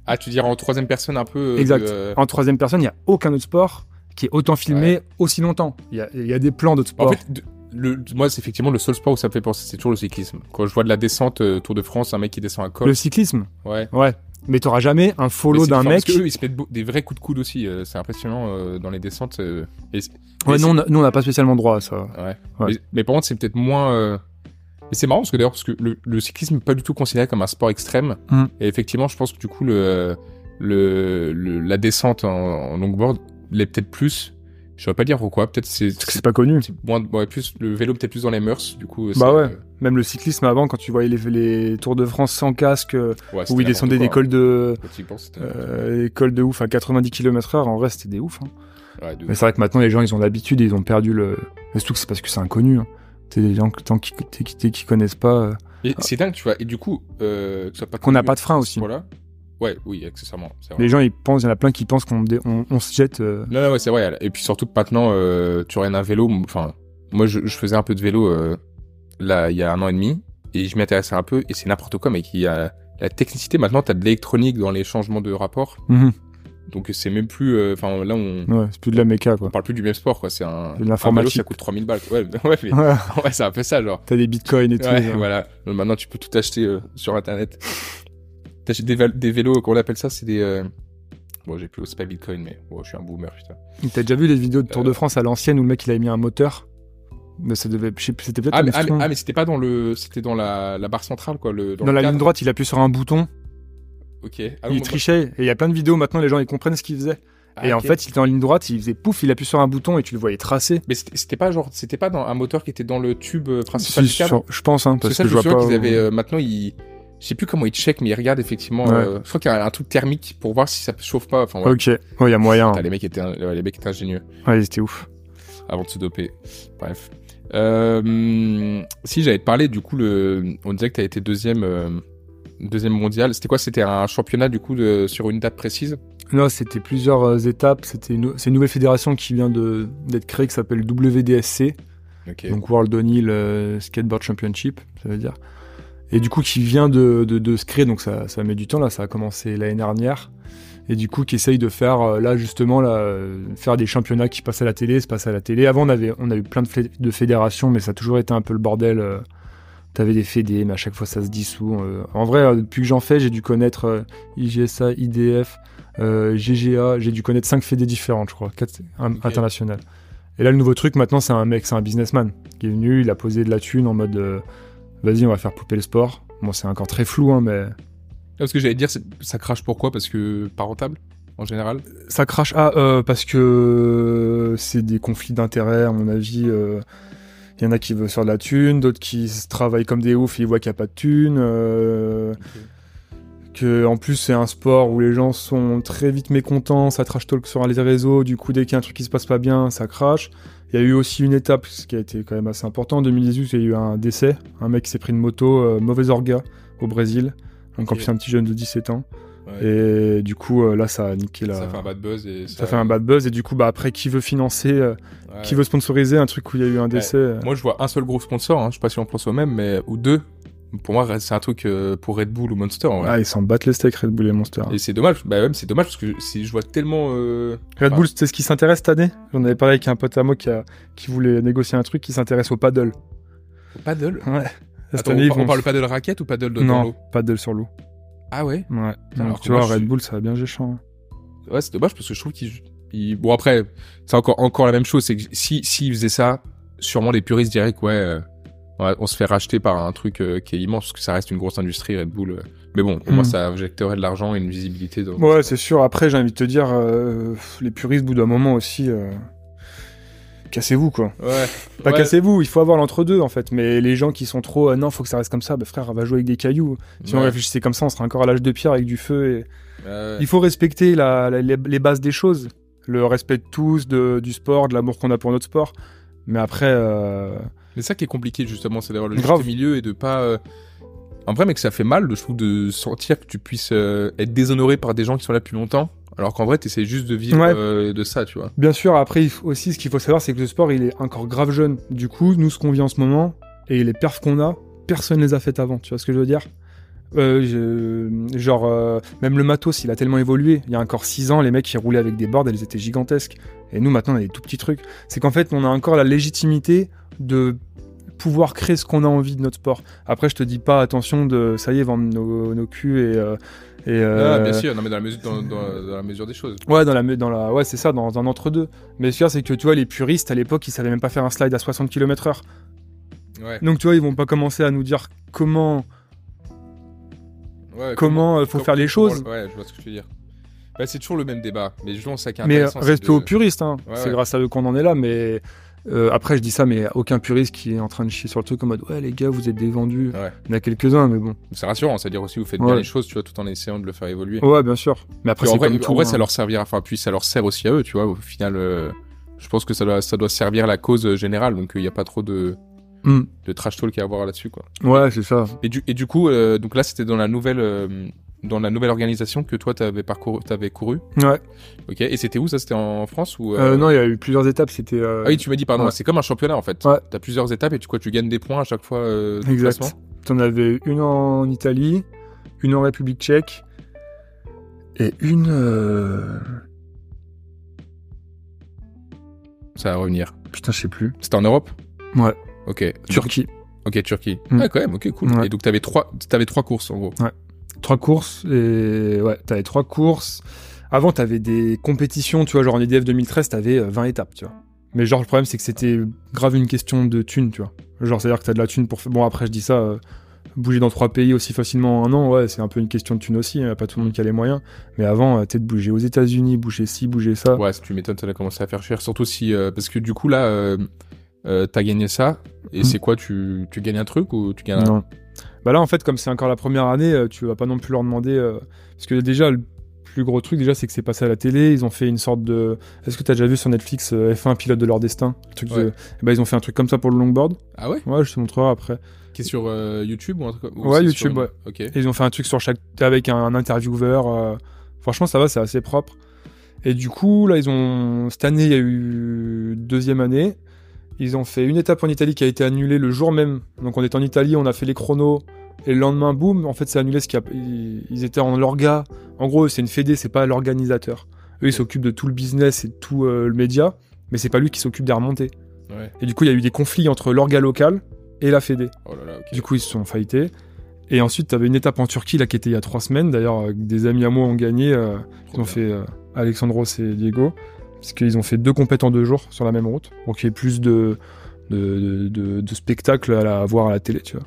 Ah, tu dirais en troisième personne un peu. euh, Exact. euh, En troisième personne, il n'y a aucun autre sport qui est autant filmé aussi longtemps. Il y a, il y a des plans d'autres sports. En fait, de- le, moi, c'est effectivement le seul sport où ça me fait penser, c'est toujours le cyclisme. Quand je vois de la descente euh, Tour de France, un mec qui descend un col. le cyclisme, Ouais. ouais. Mais t'auras jamais un Mais follow d'un mec. Parce qu'eux, ils se mettent des vrais coups de coude aussi. euh, c'est impressionnant euh, dans les descentes. et Ouais, et nous, on a- nous, on n'a pas spécialement droit à ça. Ouais. Ouais. Mais, mais par contre, c'est peut-être moins. Et c'est marrant parce que d'ailleurs, parce que le, le cyclisme n'est pas du tout considéré comme un sport extrême. Mm. Et effectivement, je pense que du coup, le, le, le- la descente en, en longboard l'est peut-être plus. Je saurais pas dire pourquoi. Peut-être c'est Parce que c'est pas connu. moins, ouais, plus le vélo peut-être plus dans les mœurs. Du coup, Bah ouais. Même le cyclisme avant, quand tu voyais les, les Tours de France sans casque, euh, ouais, où ils descendaient des cols de, hein. Penses, c'était- euh, des cols de ouf à 90 km/h, en vrai, c'était des ouf. hein. ouais, de- Mais c'est vrai que maintenant, les gens, ils ont l'habitude et ils ont perdu le. Mais surtout que c'est parce que c'est inconnu. Hein. T'es des gens que- tant qui, connaissent pas. euh, c'est dingue, tu vois. Et du coup, euh, que pas Qu'on n'a pas de frein aussi. Voilà. Ouais, oui, accessoirement. vrai. Les gens, ils pensent, il y en a plein qui pensent qu'on dé- on, on se jette. euh, Non, non, ouais, c'est vrai. Et puis surtout que maintenant, euh, tu regardes un vélo. Enfin, moi, je, je faisais un peu de vélo euh, là, il y a un an et demi, et je m'y intéressais un peu, et c'est n'importe quoi, mais il y a la technicité. Maintenant, t'as de l'électronique dans les changements de rapport, mhm. donc c'est même plus. euh, Enfin, là, on, Ouais, c'est plus de la méca, quoi. on parle plus du même sport, quoi. C'est un. L'informatique. ça coûte 3000 balles. quoi. Ouais, [LAUGHS] ouais, mais- Ouais, ouais, c'est un peu ça, genre. T'as des bitcoins et tout. Ouais, genre. voilà. Maintenant, tu peux tout acheter sur Internet. T'achètes des, vélos, qu'on appelle ça, c'est des. euh, Bon, j'ai plus, c'est pas Bitcoin, mais bon, je suis un boomer, putain. T'as déjà vu les vidéos de Tour de Euh. France à l'ancienne où le mec il avait mis un moteur? Mais ça devait. C'était peut-être Ah mais, ah, mais, ah, mais c'était pas dans le, c'était dans la, la barre centrale quoi, le. Dans, le la cadre. ligne droite, il appuie sur un bouton, Ok. Ah, il trichait. Et il y a plein de vidéos maintenant, les gens ils comprennent ce qu'il faisait. et en fait, il était en ligne droite, il faisait pouf, il appuie sur un bouton et tu le voyais tracer. Mais c'était pas genre, c'était pas dans un moteur qui était dans le tube euh, principal Si, du cadre. sur- je pense, hein, Parce parce ça, que je vois pas. qu'ils avaient euh, maintenant ils, je sais plus comment ils checkent, mais ils regardent effectivement. Ouais. euh, je crois qu'il y a un truc thermique pour voir si ça chauffe pas. Enfin, ouais. Ok, ouais, il y a moyen. Putain, les mecs étaient, ouais, les mecs étaient ingénieux Ouais, c'était ouf. avant de se doper. Bref. Euh, si j'allais te parler, du coup, le, on disait que t'as été deuxième, euh, deuxième mondial. C'était quoi? C'était un championnat du coup de, sur une date précise? Non, c'était plusieurs étapes. C'était une... C'est une nouvelle fédération qui vient de d'être créée qui s'appelle WDSC, donc World euh, Skateboard Championship, ça veut dire. Et du coup, qui vient de, de, de se créer, donc ça, ça met du temps là. Ça a commencé l'année dernière. Et du coup, qui essaye de faire euh, là justement là, euh, faire des championnats qui passent à la télé, se passent à la télé. Avant, on avait on a eu plein de, fé- de fédérations, mais ça a toujours été un peu le bordel. euh. T'avais des fédés, mais à chaque fois ça se dissout. euh. En vrai, euh, depuis que j'en fais, j'ai dû connaître IGSA, IDF, GGA. J'ai dû connaître cinq fédés différentes, je crois, quatre un- Ok. internationales. Et là, le nouveau truc, maintenant, c'est un mec, c'est un businessman qui est venu, il a posé de la thune en mode, vas-y, on va faire pouper le sport. Bon, c'est encore très flou, hein, mais Parce que j'allais dire, c'est- ça crache pourquoi? Parce que pas rentable en général? ça crache. Ah, euh, parce que c'est des conflits d'intérêts, à mon avis. euh, Il y en a qui veulent faire de la thune, d'autres qui se travaillent comme des oufs et ils voient qu'il n'y a pas de thune. euh, que en plus c'est un sport où les gens sont très vite mécontents, ça trash talk sur les réseaux, du coup dès qu'il y a un truc qui se passe pas bien, ça crache. Il y a eu aussi une étape, ce qui a été quand même assez important, en 2018, il y a eu un décès, un mec s'est pris une moto, euh, mauvaise orga, au Brésil, donc en Ok. plus un petit jeune de 17 ans, Ouais. et du coup euh, là ça a niqué la... Ça fait un bad buzz et Ça fait un bad buzz et du coup bah après qui veut financer, euh, Ouais. qui veut sponsoriser un truc où il y a eu un décès. euh, Moi, je vois un seul gros sponsor. Hein. Je sais pas si on pense au même, mais ou deux. Pour moi, c'est un truc euh, pour Red Bull ou Monster. en vrai. Ah ils s'en battent les steaks Red Bull et Monster. Et c'est dommage. Bah même, c'est dommage parce que si je vois tellement. euh, Red enfin, Bull c'est ce qui s'intéresse cette année. J'en avais parlé avec un pote à moi qui, a, qui voulait négocier un truc qui s'intéresse au paddle. au paddle? Ouais. Cette Attends, année, on, vont- parle paddle raquette ou paddle de Non, paddle sur l'eau. Ah ouais? Ouais. Alors Donc, tu vois Red Bull ça va bien géchant. Ouais, c'est dommage parce que je trouve qu'ils. ils- Bon après, c'est encore encore la même chose. C'est que si s'ils faisaient ça, sûrement les puristes diraient que ouais. euh, on se fait racheter par un truc euh, qui est immense parce que ça reste une grosse industrie Red Bull. euh. Mais bon, au moins Mm. ça injecterait de l'argent et une visibilité. Dans... Ouais c'est sûr. Après j'ai envie de te dire euh, les puristes au bout d'un moment aussi. euh, Cassez-vous quoi. Ouais. Pas Ouais. cassez-vous, il faut avoir l'entre-deux en fait. Mais les gens qui sont trop, euh, non, faut que ça reste comme ça, bah frère, va jouer avec des cailloux. Si on réfléchissait comme ça, on serait encore à l'âge de pierre avec du feu. Et... Il faut respecter la, la- les, les bases des choses. Le respect de tous, de, du sport, de l'amour qu'on a pour notre sport. Mais après, euh, Mais ça qui est compliqué justement, c'est d'avoir le Grave. juste milieu et de pas. euh, En vrai, mec, ça fait mal, je trouve, de sentir que tu puisses euh, être déshonoré par des gens qui sont là depuis longtemps, alors qu'en vrai, t'essaies juste de vivre Ouais. euh, de ça, tu vois. bien sûr, après il faut aussi, ce qu'il faut savoir, c'est que le sport, il est encore grave jeune. Du coup, nous, ce qu'on vit en ce moment, et les perfs qu'on a, personne les a faites avant. Tu vois ce que je veux dire? Euh, je- genre, euh, même le matos, il a tellement évolué. Il y a encore 6 ans, les mecs qui roulaient avec des boards, elles étaient gigantesques. Et nous, maintenant, on a des tout petits trucs. C'est qu'en fait, on a encore la légitimité de pouvoir créer ce qu'on a envie de notre sport. Après, je te dis pas, attention, de ça y est, vendre nos, nos culs et. euh, et euh, Ah, bien sûr, non, mais dans la mesure, dans, dans- dans la mesure des choses. Ouais, dans la, dans la, ouais, c'est ça, dans un entre-deux. Mais ce c'est que tu vois, les puristes à l'époque, ils savaient même pas faire un slide à 60 km/h. Ouais. Donc tu vois, ils vont pas commencer à nous dire comment Ouais, comment, euh, faut comment- faire les choses. Ouais, je vois ce que tu veux dire. Bah, c'est toujours le même débat. Mais justement, ça qui est Mais de- aux puristes, hein. Ouais, c'est grâce à eux qu'on en est là. Mais euh, après, je dis ça, mais aucun puriste qui est en train de chier sur le truc en mode ouais les gars, vous êtes des vendus. Ouais. Il y en a quelques-uns, mais bon. C'est rassurant, c'est-à-dire aussi vous faites Ouais. bien les choses, tu vois, tout en essayant de le faire évoluer. Ouais, bien sûr. Mais après, Puis en c'est vrai, comme en tout. vrai, hein. ça leur servira, enfin, puis ça leur sert aussi à eux, tu vois. Au final, euh, je pense que ça doit, ça doit servir la cause euh, générale, donc il n'y a pas trop de, Hmm. de trash talk à avoir là-dessus, quoi. Ouais, c'est ça. Et du, et du coup, donc là, c'était dans la nouvelle, dans la nouvelle organisation que toi, t'avais parcouru, t'avais couru. Ouais. Ok. Et c'était où ça C'était en France ou Euh, non, il y a eu plusieurs étapes. C'était. euh, Ah oui, tu m'as dit, pardon, ouais. c'est comme un championnat en fait. Ouais. T'as plusieurs étapes et tu, quoi, tu gagnes des points à chaque fois. Euh, Exact. T'en avais une en Italie, une en République tchèque et une. euh, Ça va revenir. Putain, je sais plus. C'était en Europe Ouais. Ok. Turquie. Ok, Turquie. Mm. Ah, quand même, ok, cool. Ouais. Et donc, t'avais trois, t'avais trois courses en gros. Trois courses et ouais, t'avais trois courses. Avant, t'avais des compétitions, tu vois, genre en EDF 2013, t'avais euh, 20 étapes, tu vois. Mais genre, le problème, c'est que c'était grave une question de thune, tu vois. Genre, c'est-à-dire que t'as de la thune pour. faire- Bon, après, je dis ça, euh, bouger dans trois pays aussi facilement en un an, ouais, c'est un peu une question de thune aussi. hein, pas tout le monde qui a les moyens. Mais avant, euh, peut-être bouger aux États-Unis, bouger ci, bouger ça. Ouais, si tu m'étonnes, ça a commencé à faire cher. Surtout si. euh, parce que du coup, là, euh, euh, t'as gagné ça. Et Mm. c'est quoi tu, tu gagnes un truc ou tu gagnes un. Non. Bah là, en fait, comme c'est encore la première année, euh, tu vas pas non plus leur demander. euh, Parce que déjà, le plus gros truc, déjà, c'est que c'est passé à la télé. Ils ont fait une sorte de. Est-ce que t'as déjà vu sur Netflix euh, F1 pilote de leur destin? Le truc de- Ouais. Ben, ils ont fait un truc comme ça pour le longboard. Ah ouais? Ouais, je te montrerai après. Qui est sur euh, YouTube ou un truc ou Ouais, YouTube, sur- ouais. Et ils ont fait un truc sur chaque. avec un, un intervieweur. Franchement, ça va, c'est assez propre. Et du coup, là, ils ont. Cette année, il y a eu deuxième année. Ils ont fait une étape en Italie qui a été annulée le jour même. Donc, on est en Italie, on a fait les chronos. Et le lendemain, boum, en fait, c'est annulé. Ce qui a... ils, étaient en l'orga. En gros, c'est une fédé, c'est pas l'organisateur. Eux, ils s'occupent de tout le business et de tout euh, le média. Mais c'est pas lui qui s'occupe des remontées. Ouais. Et du coup, il y a eu des conflits entre l'orga local et la fédé. Oh là là, ok. Du coup, ils se sont fightés. Et ensuite, tu avais une étape en Turquie là, qui était il y a trois semaines. D'ailleurs, euh, des amis à moi ont gagné. euh, ils ont fait euh, Alexandros et Diego. Parce qu'ils ont fait deux compètes en deux jours sur la même route. Donc, il y a plus de, de, de, de- de spectacles à, la, à voir à la télé, tu vois.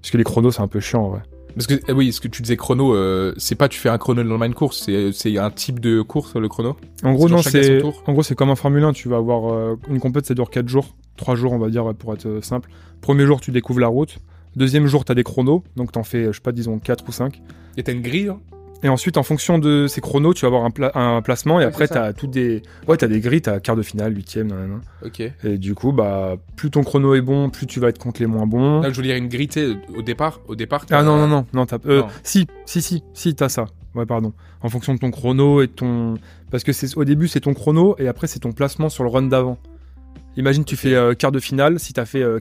Parce que les chronos, c'est un peu chiant, en vrai. Parce que, eh oui, ce que tu disais chrono, euh, c'est pas tu fais un chrono dans une course, c'est un type de course, le chrono. En gros, non, c'est en gros c'est comme un Formule 1. Tu vas avoir euh, une compète, ça dure 4 jours, 3 jours, on va dire, pour être euh, simple. Premier jour, tu découvres la route. Deuxième jour, tu as des chronos, donc t'en fais, je sais pas, disons 4 ou 5. Et t'as une grille hein Et ensuite, en fonction de ces chronos, tu vas avoir un, pla- un placement. Et Ouais, après, tu as toutes des. Ouais, t'as des grilles, t'as quart de finale, huitième, nanana. Ok. Et du coup, bah, plus ton chrono est bon, plus tu vas être contre les moins bons. Là, je veux dire une grille, tu au départ, au départ. Ah non, non, non, non, t'as. euh, Non. Si, si, si, si, t'as ça. Ouais, pardon. En fonction de ton chrono et de ton. Parce que c'est au début, c'est ton chrono et après, c'est ton placement sur le run d'avant. Imagine, tu fais euh, quart de finale. Si t'as fait euh,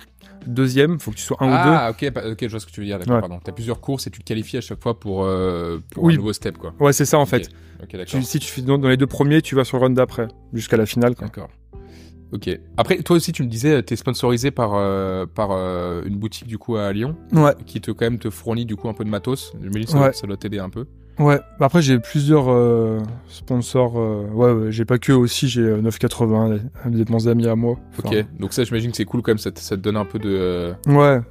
deuxième, faut que tu sois un ou deux. Ah, ok, je vois ce que tu veux dire, d'accord, Ouais. pardon. T'as plusieurs courses et tu te qualifies à chaque fois pour, euh, pour Oui. un nouveau step, quoi. Ouais, c'est ça en fait. Ok, d'accord. Tu- si tu fais dans, dans les deux premiers, tu vas sur le run d'après, jusqu'à la finale. Quoi. D'accord. Ok. Après, toi aussi, tu me disais, t'es sponsorisé par, euh, par euh, une boutique, du coup, à Lyon, Ouais. qui te, quand même, te fournit, du coup, un peu de matos. Je me dis, ça, Ouais. ça doit t'aider un peu. Ouais, bah après j'ai plusieurs euh, sponsors. euh, ouais, ouais, j'ai pas que aussi, j'ai euh, 980, des bons amis à moi. Ok. Donc ça, j'imagine que c'est cool, quand même, ça, te- ça te donne un peu de... euh, Ouais.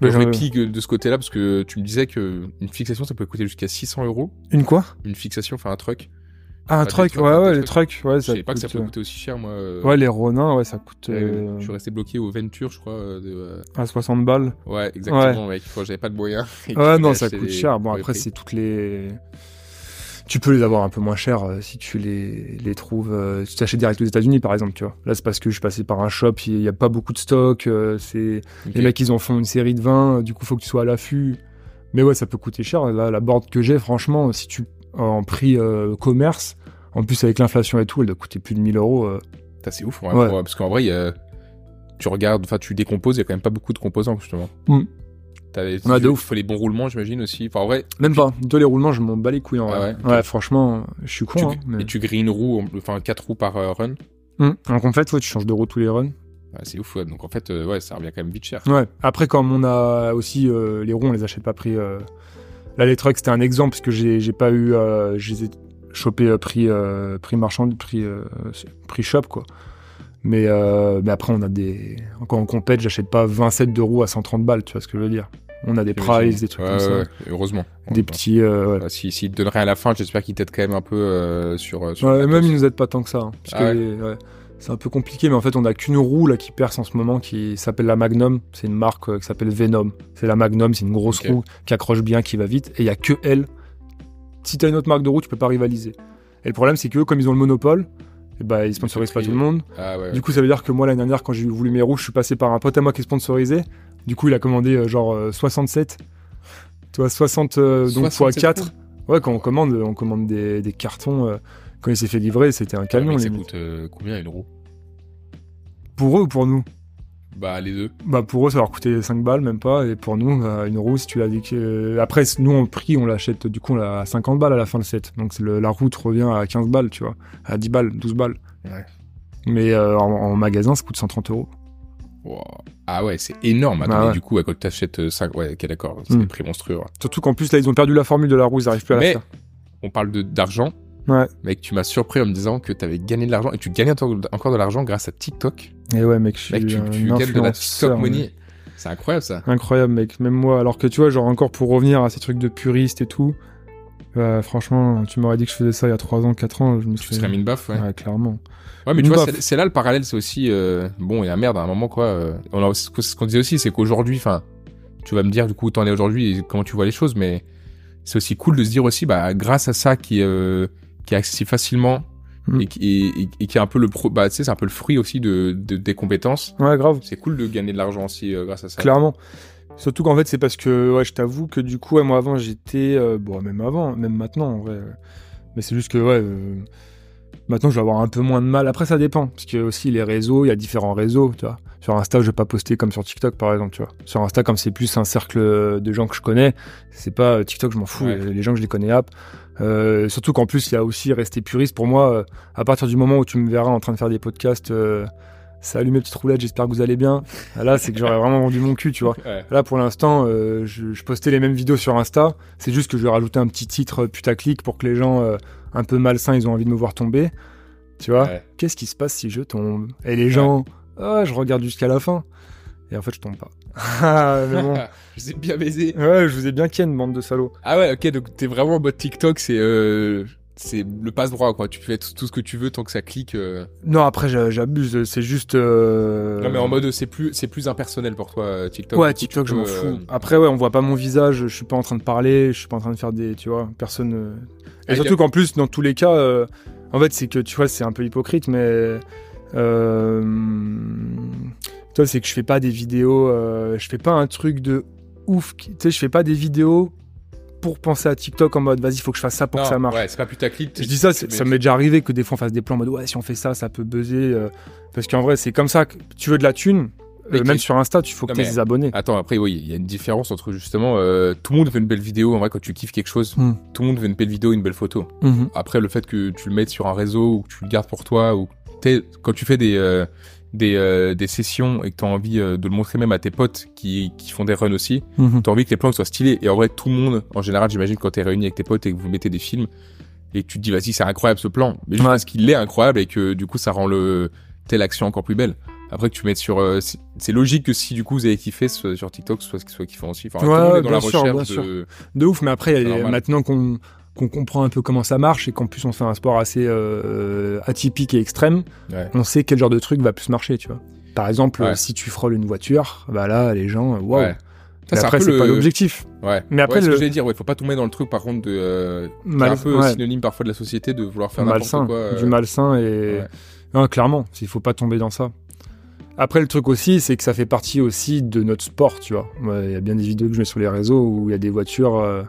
de que- de ce côté-là, parce que tu me disais que une fixation, ça peut coûter jusqu'à 600 euros. Une quoi? Une fixation, enfin un truck. Ah, un des truck, trucks, ouais, ouais, les trucks. ouais, Je ça savais pas que ça peut euh, coûter aussi cher, moi. euh, Ouais, les Ronin, ouais, ça coûte euh, Je suis resté bloqué au Venture, je crois. euh, de, à 60 balles. Ouais, exactement, mec. Quand j'avais pas de moyens. [LAUGHS] Ouais, non, ça coûte cher. Bon, après, c'est toutes les. Tu peux les avoir un peu moins cher euh, si tu les, les trouves. euh, si tu achètes direct aux États-Unis, par exemple, tu vois. Là, c'est parce que je suis passé par un shop, il y a pas beaucoup de stock. c'est. Les mecs, ils en font une série de 20, euh, du coup, faut que tu sois à l'affût. Mais ouais, ça peut coûter cher. Là, la board que j'ai, franchement, si tu en prix euh, commerce, en plus avec l'inflation et tout, elle doit coûter plus de 1000 euros. euh. C'est ouf, ouais, Ouais. pour- parce qu'en vrai, il y a- tu regardes, enfin, tu décomposes, il y a quand même pas beaucoup de composants, justement. Mm. T'as les, Ouais, de il ouf. faut les bons roulements, j'imagine aussi. Enfin, en vrai, Même pas. Toi, les roulements, je m'en bats les couilles en Ah vrai. ouais, franchement, je suis con. tu, hein, mais- et tu grilles une roue, en- enfin, quatre roues par euh, run. Hum. Donc en fait, ouais, tu changes de roue tous les runs. Ouais, c'est ouf. Donc, en fait, euh, ouais, ça revient quand même vite cher. Ouais. Après, comme on a aussi euh, les roues, on les achète pas prix. Là, les trucks, c'était un exemple parce que j'ai pas eu. euh, Je les ai chopés euh, prix, euh, prix marchand, prix, euh, prix shop, quoi. Mais, mais après, on a des. Quand on compète, j'achète pas 20 sets de roues à 130 balles, tu vois ce que je veux dire. On a des prices, des trucs Ouais, comme ça. ouais, ouais, heureusement. Des petits. euh, ouais. Bah, si, s'il te donnerait à la fin, j'espère qu'il t'aide quand même un peu sur. même ils nous aident pas tant que ça. hein, parce Ah que, c'est un peu compliqué, mais en fait, on a qu'une roue là qui perce en ce moment qui s'appelle la Magnum. C'est une marque euh, qui s'appelle Venom. C'est la Magnum, c'est une grosse roue qui accroche bien, qui va vite. Et il y a que elle. Si t'as une autre marque de roue, tu peux pas rivaliser. Et le problème, c'est que comme ils ont le monopole, eh ben, ils sponsorisent pas tout le monde. Ah ouais. Du coup, ça veut dire que moi, l'année dernière, quand j'ai voulu mes roues, je suis passé par un pote à moi qui est sponsorisé. Du coup, il a commandé euh, genre euh, 67. Tu vois, 60 euh, donc fois 67 4. roues. Ouais, quand on commande, on commande des, des cartons. Euh, quand il s'est fait livrer, c'était un Ouais, camion. ça coûte euh, combien une roue? Pour eux ou pour nous? Bah les deux. Bah pour eux, ça leur coûtait 5 balles, même pas. Et pour nous, bah, une roue, si tu l'as dit que... Après, nous, en prix, on l'achète du coup on l'a à 50 balles à la fin le set. Donc le- la route revient à 15 balles, tu vois. À 10 balles, 12 balles. Ouais. Mais euh, en, en magasin, ça coûte 130 euros. Wow. Ah ouais, c'est énorme. Attends, Ah ouais. du coup, quand t'achètes 5... Ouais, ok, d'accord. C'est Mm. des prix monstrueux. Surtout qu'en plus, là, ils ont perdu la formule de la roue, ils arrivent plus à la Mais faire. on parle de d'argent. Ouais. Mec, tu m'as surpris en me disant que t'avais gagné de l'argent et tu gagnais encore de l'argent grâce à TikTok. Et ouais, mec, je suis Mec, tu, tu gagnes de la TikTok money. mec. C'est incroyable ça. Incroyable, mec. Même moi, alors que tu vois, genre encore pour revenir à ces trucs de puriste et tout, bah, franchement, tu m'aurais dit que je faisais ça il y a 3 ans, 4 ans, je me Tu serais... mis une baffe, ouais. Ouais, clairement. Ouais, mais tu vois, c'est- c'est là le parallèle, c'est aussi euh, bon et la merde à un moment quoi. euh, on a- ce qu'on disait aussi, c'est qu'aujourd'hui, enfin, tu vas me dire du coup où t'en es aujourd'hui et comment tu vois les choses, mais c'est aussi cool de se dire aussi, bah, grâce à ça qui euh, qui est accessible facilement Mm. et, qui, et, et- et qui est un peu le pro, bah, tu sais, c'est un peu le fruit aussi de, de des compétences. Ouais, grave. C'est cool de gagner de l'argent aussi euh, grâce à ça. Clairement. Surtout qu'en fait, c'est parce que, ouais, je t'avoue que du coup, ouais, moi avant, j'étais. euh, bon, même avant, même maintenant, en vrai. euh, mais c'est juste que, ouais. maintenant, je vais avoir un peu moins de mal. Après, ça dépend. Parce que aussi, les réseaux, il y a différents réseaux, tu vois. Sur Insta, je vais pas poster comme sur TikTok, par exemple, tu vois. Sur Insta, comme c'est plus un cercle de gens que je connais, c'est pas TikTok, je m'en fous. Ouais. Les gens que je les connais, hop. Euh, surtout qu'en plus, il y a aussi rester puriste. Pour moi, euh, à partir du moment où tu me verras en train de faire des podcasts, euh, salut mes petites roulettes, j'espère que vous allez bien. Là, c'est que j'aurais vraiment vendu mon cul, tu vois. Ouais. Là, pour l'instant, je, je postais les mêmes vidéos sur Insta. C'est juste que je vais rajouter un petit titre putaclic pour que les gens un peu malsains, ils ont envie de me voir tomber. Tu vois Ouais. Qu'est-ce qui se passe si je tombe? Et les gens, ah, je regarde jusqu'à la fin. Et en fait, je tombe pas. Ah, mais bon. [LAUGHS] je sais bien baiser. Ouais, je vous ai bien ken, bande de salauds. Ah ouais, ok, donc t'es vraiment en mode TikTok, c'est euh, c'est le passe droit quoi. Tu fais tout, tout ce que tu veux tant que ça clique. euh. Non, après, j'a- j'abuse. C'est juste. euh, Non mais en mode c'est plus c'est plus impersonnel pour toi TikTok. Ouais, TikTok, je m'en fous. Après, ouais, on voit pas mon visage, je suis pas en train de parler, je suis pas en train de faire des. Tu vois, personne. euh, Et Ah, surtout qu'en plus, dans tous les cas, euh, en fait, c'est que, tu vois, c'est un peu hypocrite, mais. Vois, c'est que je fais pas des vidéos. euh, je fais pas un truc de ouf. Tu sais, je fais pas des vidéos pour penser à TikTok en mode vas-y, faut que je fasse ça pour non, que ça marche. Ouais, c'est pas putaclic. Je dis ça, mais- ça m'est déjà arrivé que des fois on fasse des plans en mode ouais, si on fait ça, ça peut buzzer. euh, parce qu'en vrai, c'est comme ça que tu veux de la thune. Euh, même sur Insta, tu faut que tu des abonnés. Attends, après, oui, il y a une différence entre justement, euh, tout le monde veut une belle vidéo. En vrai, quand tu kiffes quelque chose, Hmm. tout le monde veut une belle vidéo, une belle photo. Mhm. Après, le fait que tu le mettes sur un réseau ou que tu le gardes pour toi, ou quand tu fais des euh, des, euh, des sessions et que tu as envie euh, de le montrer même à tes potes qui, qui font des runs aussi, Mhm. tu as envie que les plans soient stylés. Et en vrai, tout le monde, en général, j'imagine, quand tu es réuni avec tes potes et que vous mettez des films et que tu te dis, vas-y, c'est incroyable ce plan. Mais juste Ouais. parce qu'il est incroyable et que du coup, ça rend le telle action encore plus belle. Après que tu mettes sur, euh, c'est logique que si du coup vous avez kiffé ce- sur TikTok, soit ce soit kiffant aussi. Enfin, Ouais, tout le monde est dans bien la sûr, recherche bien de. De ouf, mais après, y a- maintenant qu'on qu'on comprend un peu comment ça marche et qu'en plus on fait un sport assez euh, atypique et extrême, Ouais. on sait quel genre de truc va plus marcher, tu vois. Par exemple, Ouais. si tu frôles une voiture, bah là, les gens, waouh. Ça, après, c'est le- pas l'objectif. Ouais. Mais après, Ouais, ce le- que j'allais dire, ouais, faut pas tomber dans le truc par contre de. Euh, Mal- un peu ouais. synonyme parfois de la société de vouloir faire malsain, quoi. euh, du malsain et non, clairement, il faut pas tomber dans ça. Après, le truc aussi, c'est que ça fait partie aussi de notre sport, tu vois. Il y a bien des vidéos que je mets sur les réseaux où il y a des voitures euh,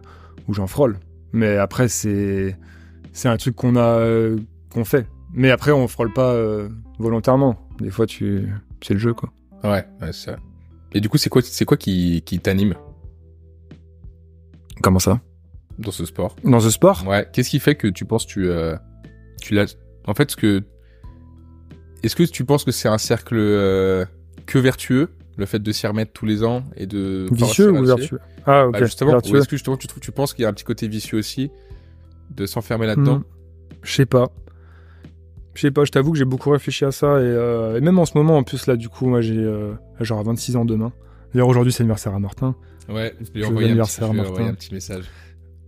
où j'en frôle. Mais après, c'est c'est un truc qu'on a euh, qu'on fait. Mais après, on frôle pas euh, volontairement. Des fois, tu c'est le jeu, quoi. Ouais, ouais, c'est ça. Et du coup, c'est quoi, c'est quoi qui, qui t'anime Comment ça? dans ce sport? Dans ce sport? Ouais. Qu'est-ce qui fait que tu penses tu euh, tu l'as En fait, ce que est-ce que tu penses que c'est un cercle euh, que vertueux, le fait de s'y remettre tous les ans et de Vicieux ou vertueux? Ah, ok. Bah, justement, vertueux. est-ce que justement tu trouves, tu penses qu'il y a un petit côté vicieux aussi de s'enfermer là-dedans? Hmm. Je sais pas. Je sais pas, je t'avoue que j'ai beaucoup réfléchi à ça et, euh, et même en ce moment, en plus, là, du coup, moi, j'ai euh, genre 26 ans demain. D'ailleurs, aujourd'hui, c'est l'anniversaire à Martin. Ouais, je lui ai envoyé, un petit, message.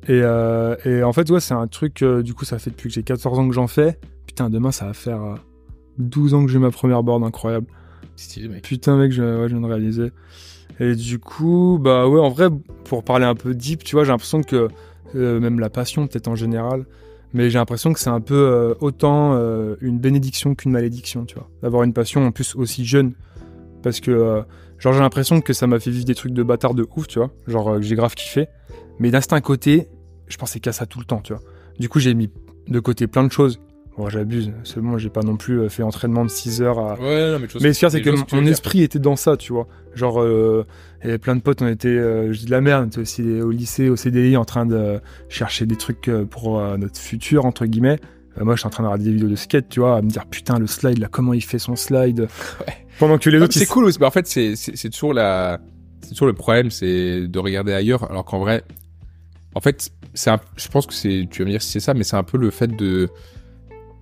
Et, euh, et en fait, ouais, c'est un truc, euh, du coup, ça fait depuis que j'ai 14 ans que j'en fais. Putain, demain, ça va faire euh, 12 ans que j'ai ma première board, incroyable. Putain, mec, je, viens de réaliser. Et du coup, bah ouais, en vrai, pour parler un peu deep, tu vois, j'ai l'impression que, euh, même la passion, peut-être en général, mais j'ai l'impression que c'est un peu euh, autant euh, une bénédiction qu'une malédiction, tu vois. D'avoir une passion en plus aussi jeune. Parce que, genre, j'ai l'impression que ça m'a fait vivre des trucs de bâtard de ouf, tu vois. Genre, que j'ai grave kiffé. Mais d'instinct côté, je pensais qu'à ça tout le temps, tu vois. Du coup, j'ai mis de côté plein de choses. Bon, j'abuse. Bon, j'ai pas non plus euh, fait entraînement de 6 heures à, Ouais, non, mais, mais ce c'est que mon esprit était dans ça, tu vois. Genre, euh, il y avait plein de potes, on était, euh, je dis de la merde, on était aussi au lycée, au CDI, en train de chercher des trucs euh, pour euh, notre futur, entre guillemets. Euh, moi, je suis en train de regarder des vidéos de skate, tu vois, à me dire, putain, le slide, là, comment il fait son slide. [LAUGHS] Pendant que les Ouais, autres, c'est cool aussi. Mais en fait, c'est toujours la c'est toujours le problème, c'est de regarder ailleurs, alors qu'en vrai, en fait, c'est un... je pense que c'est tu vas me dire si c'est ça, mais c'est un peu le fait de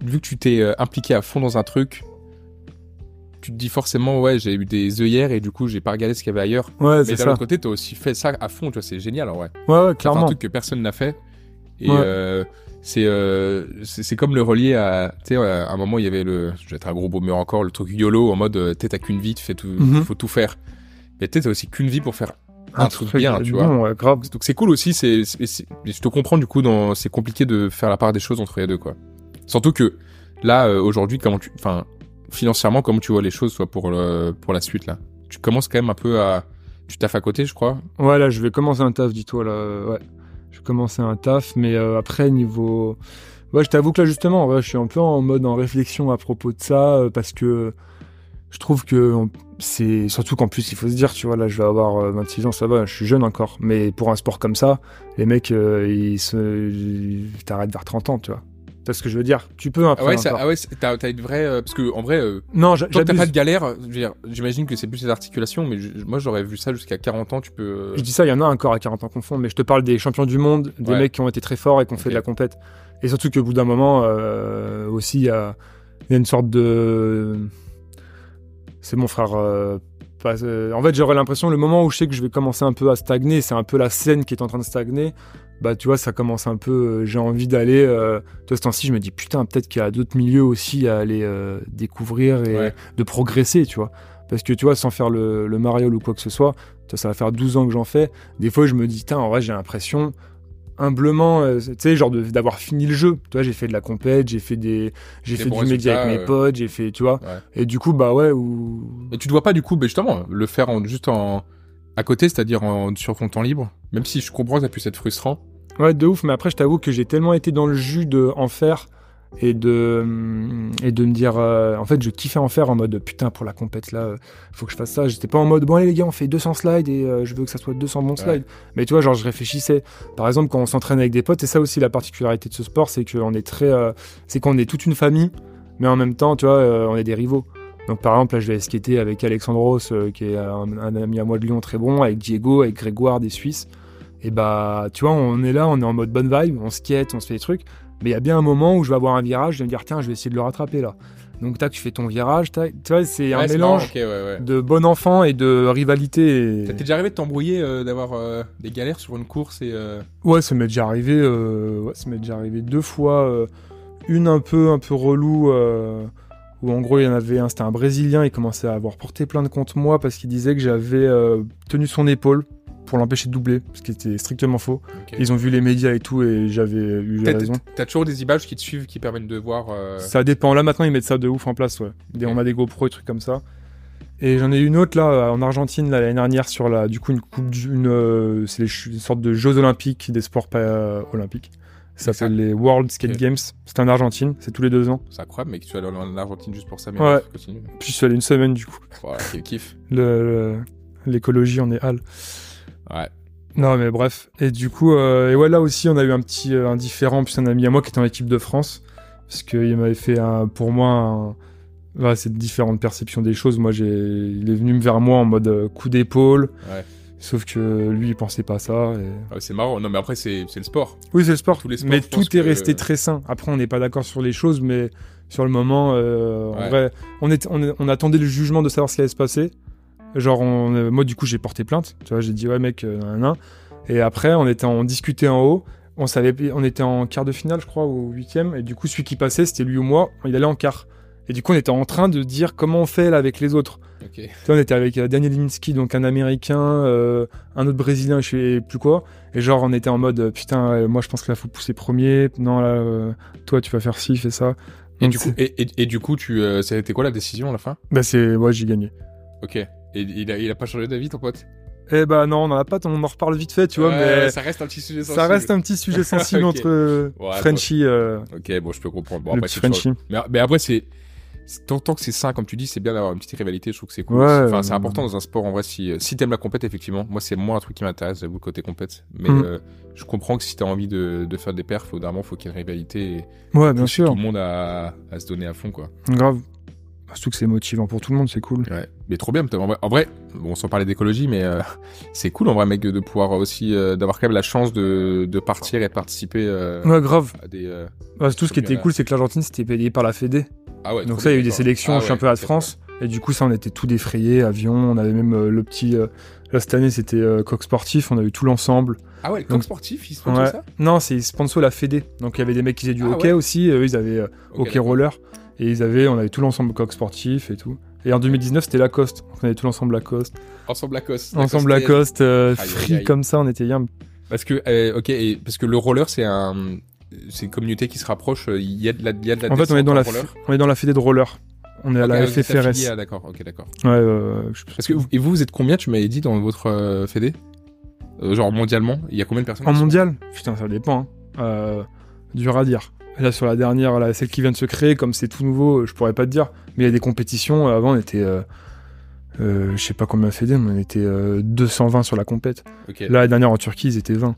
vu que tu t'es euh, impliqué à fond dans un truc, tu te dis forcément ouais j'ai eu des œillères et du coup j'ai pas regardé ce qu'il y avait ailleurs. Ouais, Mais d'un autre côté, t'as aussi fait ça à fond, tu vois, c'est génial en vrai. Ouais, ouais, C'est un clairement. truc que personne n'a fait. Et Ouais. euh, c'est euh, c'est c'est comme le relier à tu sais à un moment il y avait le je vais être un gros boomer encore le truc YOLO en mode t'es t'as qu'une vie tu fais tout Mhm. faut tout faire. Mais sais t'as aussi qu'une vie pour faire un, truc, bien tu bon, vois. ouais, grave. Donc c'est cool aussi c'est je te comprends du coup dans c'est compliqué de faire la part des choses entre les deux quoi. Surtout que là euh, aujourd'hui comment tu enfin financièrement comment tu vois les choses soit pour la suite là? Tu commences quand même un peu à tu taffes à côté je crois. Ouais, là, je vais commencer un taf, dis-toi, là. Ouais. Je vais commencer un taf, mais euh, après, niveau. Ouais, je t'avoue que là, justement, je suis un peu en mode en réflexion à propos de ça, euh, parce que je trouve que c'est. Surtout qu'en plus, il faut se dire, tu vois, là, je vais avoir euh, 26 ans, ça va, je suis jeune encore, mais pour un sport comme ça, les mecs, ils se. vers 30 ans, tu vois. Ce que je veux dire Tu peux après. Ah ouais, ça, ah ouais t'as t'as une vraie euh, parce que en vrai euh, Non, Tant t'as pas de galère, j'imagine que c'est plus les articulations, mais je- moi j'aurais vu ça jusqu'à 40 ans, tu peux. euh, Je dis ça, il y en a encore à 40 ans qu'on fond, mais je te parle des champions du monde, des Ouais. mecs qui ont été très forts et qui ont fait de la compète. Et surtout qu'au bout d'un moment, aussi, il y a, une sorte de. C'est mon frère. pas- En fait, j'aurais l'impression, le moment où je sais que je vais commencer un peu à stagner, c'est un peu la scène qui est en train de stagner. Bah, tu vois, ça commence un peu. euh, J'ai envie d'aller. Euh, tu vois, ce temps-ci, je me dis, putain, peut-être qu'il y a d'autres milieux aussi à aller euh, découvrir et Ouais. de progresser, tu vois. Parce que tu vois, sans faire le, le mariole ou quoi que ce soit, ça va faire 12 ans que j'en fais. Des fois, je me dis, putain, en vrai, j'ai l'impression, humblement, euh, tu sais, genre d'avoir fini le jeu. Tu vois, j'ai fait de la compète, j'ai fait des, j'ai fait du média avec mes potes, j'ai fait, tu vois. Ouais. Et du coup, bah ouais, ou. Et tu te vois pas du coup, bah, justement, le faire en, juste en à côté, c'est-à-dire en, sur ton temps libre, même si je comprends que ça puisse être frustrant. Ouais, de ouf, mais après, je t'avoue que j'ai tellement été dans le jus de en faire et de, hum, et de me dire. euh, en fait, je kiffais en faire en mode putain, pour la compète là, euh, faut que je fasse ça. J'étais pas en mode bon, allez les gars, on fait 200 slides et euh, je veux que ça soit 200 bons slides. Mais tu vois, genre, je réfléchissais. Par exemple, quand on s'entraîne avec des potes, et ça aussi, la particularité de ce sport, c'est qu'on est très. euh, c'est qu'on est toute une famille, mais en même temps, tu vois, on est des rivaux. Donc, par exemple, là, je vais skater avec Alexandros, euh, qui est un, un ami à moi de Lyon très bon, avec Diego, avec Grégoire des Suisses. Et bah, tu vois, on est là, on est en mode bonne vibe, on skate, on se fait des trucs. Mais il y a bien un moment où je vais avoir un virage, je vais me dire, tiens, je vais essayer de le rattraper là. Donc, tac, tu fais ton virage, tac. Tu vois, c'est un Ouais, mélange marrant, ok, ouais, ouais. de bon enfant et de rivalité. Ça Et... t'est déjà arrivé de t'embrouiller, euh, d'avoir euh, des galères sur une course et. euh, Ouais, ça m'est déjà arrivé. euh, ouais, ça m'est déjà arrivé deux fois. euh, une un peu, un peu relou. Où en gros, il y en avait un. C'était un Brésilien. Il commençait à avoir porté plainte contre moi parce qu'il disait que j'avais euh, tenu son épaule pour l'empêcher de doubler, ce qui était strictement faux. Ils ont vu les médias et tout et j'avais eu T'as- raison. T'as toujours des images qui te suivent, qui permettent de voir. euh, Ça dépend. Là maintenant, ils mettent ça de ouf en place. Ouais. Des-. On a des GoPro et trucs comme ça. Et j'en ai une autre là en Argentine là, l'année dernière sur la du coup une coupe du- une euh, c'est une sorte de Jeux olympiques des sports pas euh, olympiques. Ça s'appelle les World Skate. Games. C'est en Argentine, c'est tous les deux ans. C'est incroyable, mais que tu vas aller en Argentine juste pour ça, mais Ouais. continue. Puis je suis allé une semaine du coup. Voilà, quel kiff. Le- le- L'écologie en est hal. Ouais. Non mais bref. Et du coup, euh, et ouais là aussi on a eu un petit euh, un différent. Puis un ami à moi qui était en équipe de France parce qu'il m'avait fait un, pour moi un, ouais, c'est différentes perceptions des choses. Moi j'ai, il est venu me vers moi en mode euh, coup d'épaule. Ouais. Sauf que lui il pensait pas ça. et- Ah, c'est marrant. Non, mais après, c'est le sport. Oui c'est le sport. Tous les sports, mais tout est que- resté très sain. Après on n'est pas d'accord sur les choses, mais Sur le moment, euh, en vrai, on, est, on, est- on attendait le jugement de savoir ce qui allait se passer. Genre, on, moi, du coup, j'ai porté plainte. Tu vois, j'ai dit, ouais, mec, euh, nan, nan. Et après, on était en discutait en haut. On savait, on était en quart de finale, je crois, ou huitième. Et du coup, celui qui passait, c'était lui ou moi. Il allait en quart. Et du coup, on était en train de dire comment on fait là avec les autres. Ok. Tu vois, on était avec euh, Daniel Linsky, donc un Américain, euh, un autre Brésilien, je sais plus quoi. Et genre, on était en mode, euh, putain, moi je pense que là, faut pousser premier. Non, là, euh, toi, tu vas faire ci, fais ça. Et Donc, du coup, et, et, et du coup, tu, euh, ça a été quoi la décision à la fin? Bah, c'est, ouais, j'ai gagné. Ok. Et il a, il a pas changé d'avis, ton pote? Eh bah, non, on en a pas, on en reparle vite fait, tu vois, mais ça reste un petit sujet ça sensible. reste un petit sujet [LAUGHS] sensible entre Ouais, Frenchie, euh, Ok, bon, je peux comprendre. Bon, après. Mais, mais après, c'est. Tant, tant que c'est sain, comme tu dis, c'est bien d'avoir une petite rivalité. Je trouve que c'est cool. Ouais, C'est- enfin, c'est important dans un sport en vrai. Si, si t'aimes la compète, effectivement. Moi, c'est moins un truc qui m'intéresse, j'avoue, côté compète. Mais Mm. euh, je comprends que si t'as envie de, de faire des perfs, au d'un faut qu'il y ait une rivalité et Ouais, bien sûr, tout le monde à, à se donner à fond, quoi. grave. Surtout que c'est motivant pour tout le monde, c'est cool. Ouais. Mais trop bien. En vrai, en vrai, bon, sans parler d'écologie, mais euh, [LAUGHS] c'est cool en vrai, mec, de, pouvoir aussi, euh, d'avoir quand même la chance de, de partir et de participer euh, Ouais, grave. à des. Bah, tout ce qui était cool, c'est que l'Argentine, c'était payé par la Fédé. Ah ouais. Donc ça, il y a bien, eu des sélections Ah au ouais, championnat de ok, France. Et du coup, ça, on était tout défrayé, avion. On avait même euh, le petit. euh, Là, cette année, c'était euh, coq sportif. On a eu tout l'ensemble. Ah ouais, le coq sportif, ils tout Ouais. ça? Non, c'est sponsor la Fédé. Donc il y avait des mecs qui faisaient du Ah hockey ouais. aussi. Eux, ils avaient euh, hockey roller. Et ils avaient, on avait tout l'ensemble coq sportif et tout. Et en 2019, c'était Lacoste. Donc on avait tout l'ensemble Lacoste. Ensemble Lacoste. Ensemble Lacoste. Lacoste, Aïe, aïe, free comme ça, on était yam. Parce que, ok, et parce que le roller, c'est un, c'est une communauté qui se rapproche. euh, Il y a de la, il y a de la En fait, on est dans la, on est dans la Fédé de roller. On est à la FFRS. D'accord, ok, d'accord. Ouais, euh, je- Parce que vous- et vous, vous êtes combien Tu m'avais dit dans votre euh, fédé Euh, Genre mondialement, il y a combien de personnes En mondial? Putain, ça dépend. hein. Euh, dur à dire. Là, sur la dernière, là, celle qui vient de se créer, comme c'est tout nouveau, je pourrais pas te dire. Mais il y a des compétitions. Avant, on était. je sais pas combien fédé, mais on était euh, 220 sur la compète. Là, la dernière en Turquie, ils étaient 20.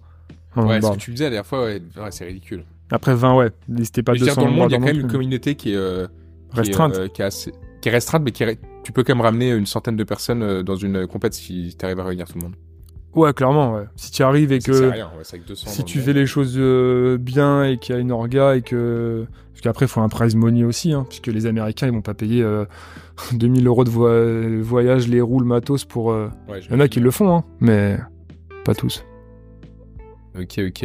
Ouais, ce que tu disais la dernière fois, ouais, ouais, c'est ridicule. Après 20, ouais. C'était pas dire, 200 dans le monde, il y a quand même une communauté qui est euh, qui est, Restreinte. euh, qui est assez- qui est restreinte, mais qui est- tu peux quand même ramener une centaine de personnes euh, dans une compète si tu arrives à réunir tout le monde. Ouais, clairement, ouais. Si tu arrives et que. c'est rien, ouais, avec 200. Si tu fais les choses euh, bien et qu'il y a une orga et que. Parce qu'après, il faut un prize money aussi, hein, puisque les Américains, ils vont pas payer euh, [LAUGHS] 2000 euros de vo- voyage, les roues, le matos pour. euh, Ouais, Il y en a qui le font, hein, mais pas tous. Ok, ok.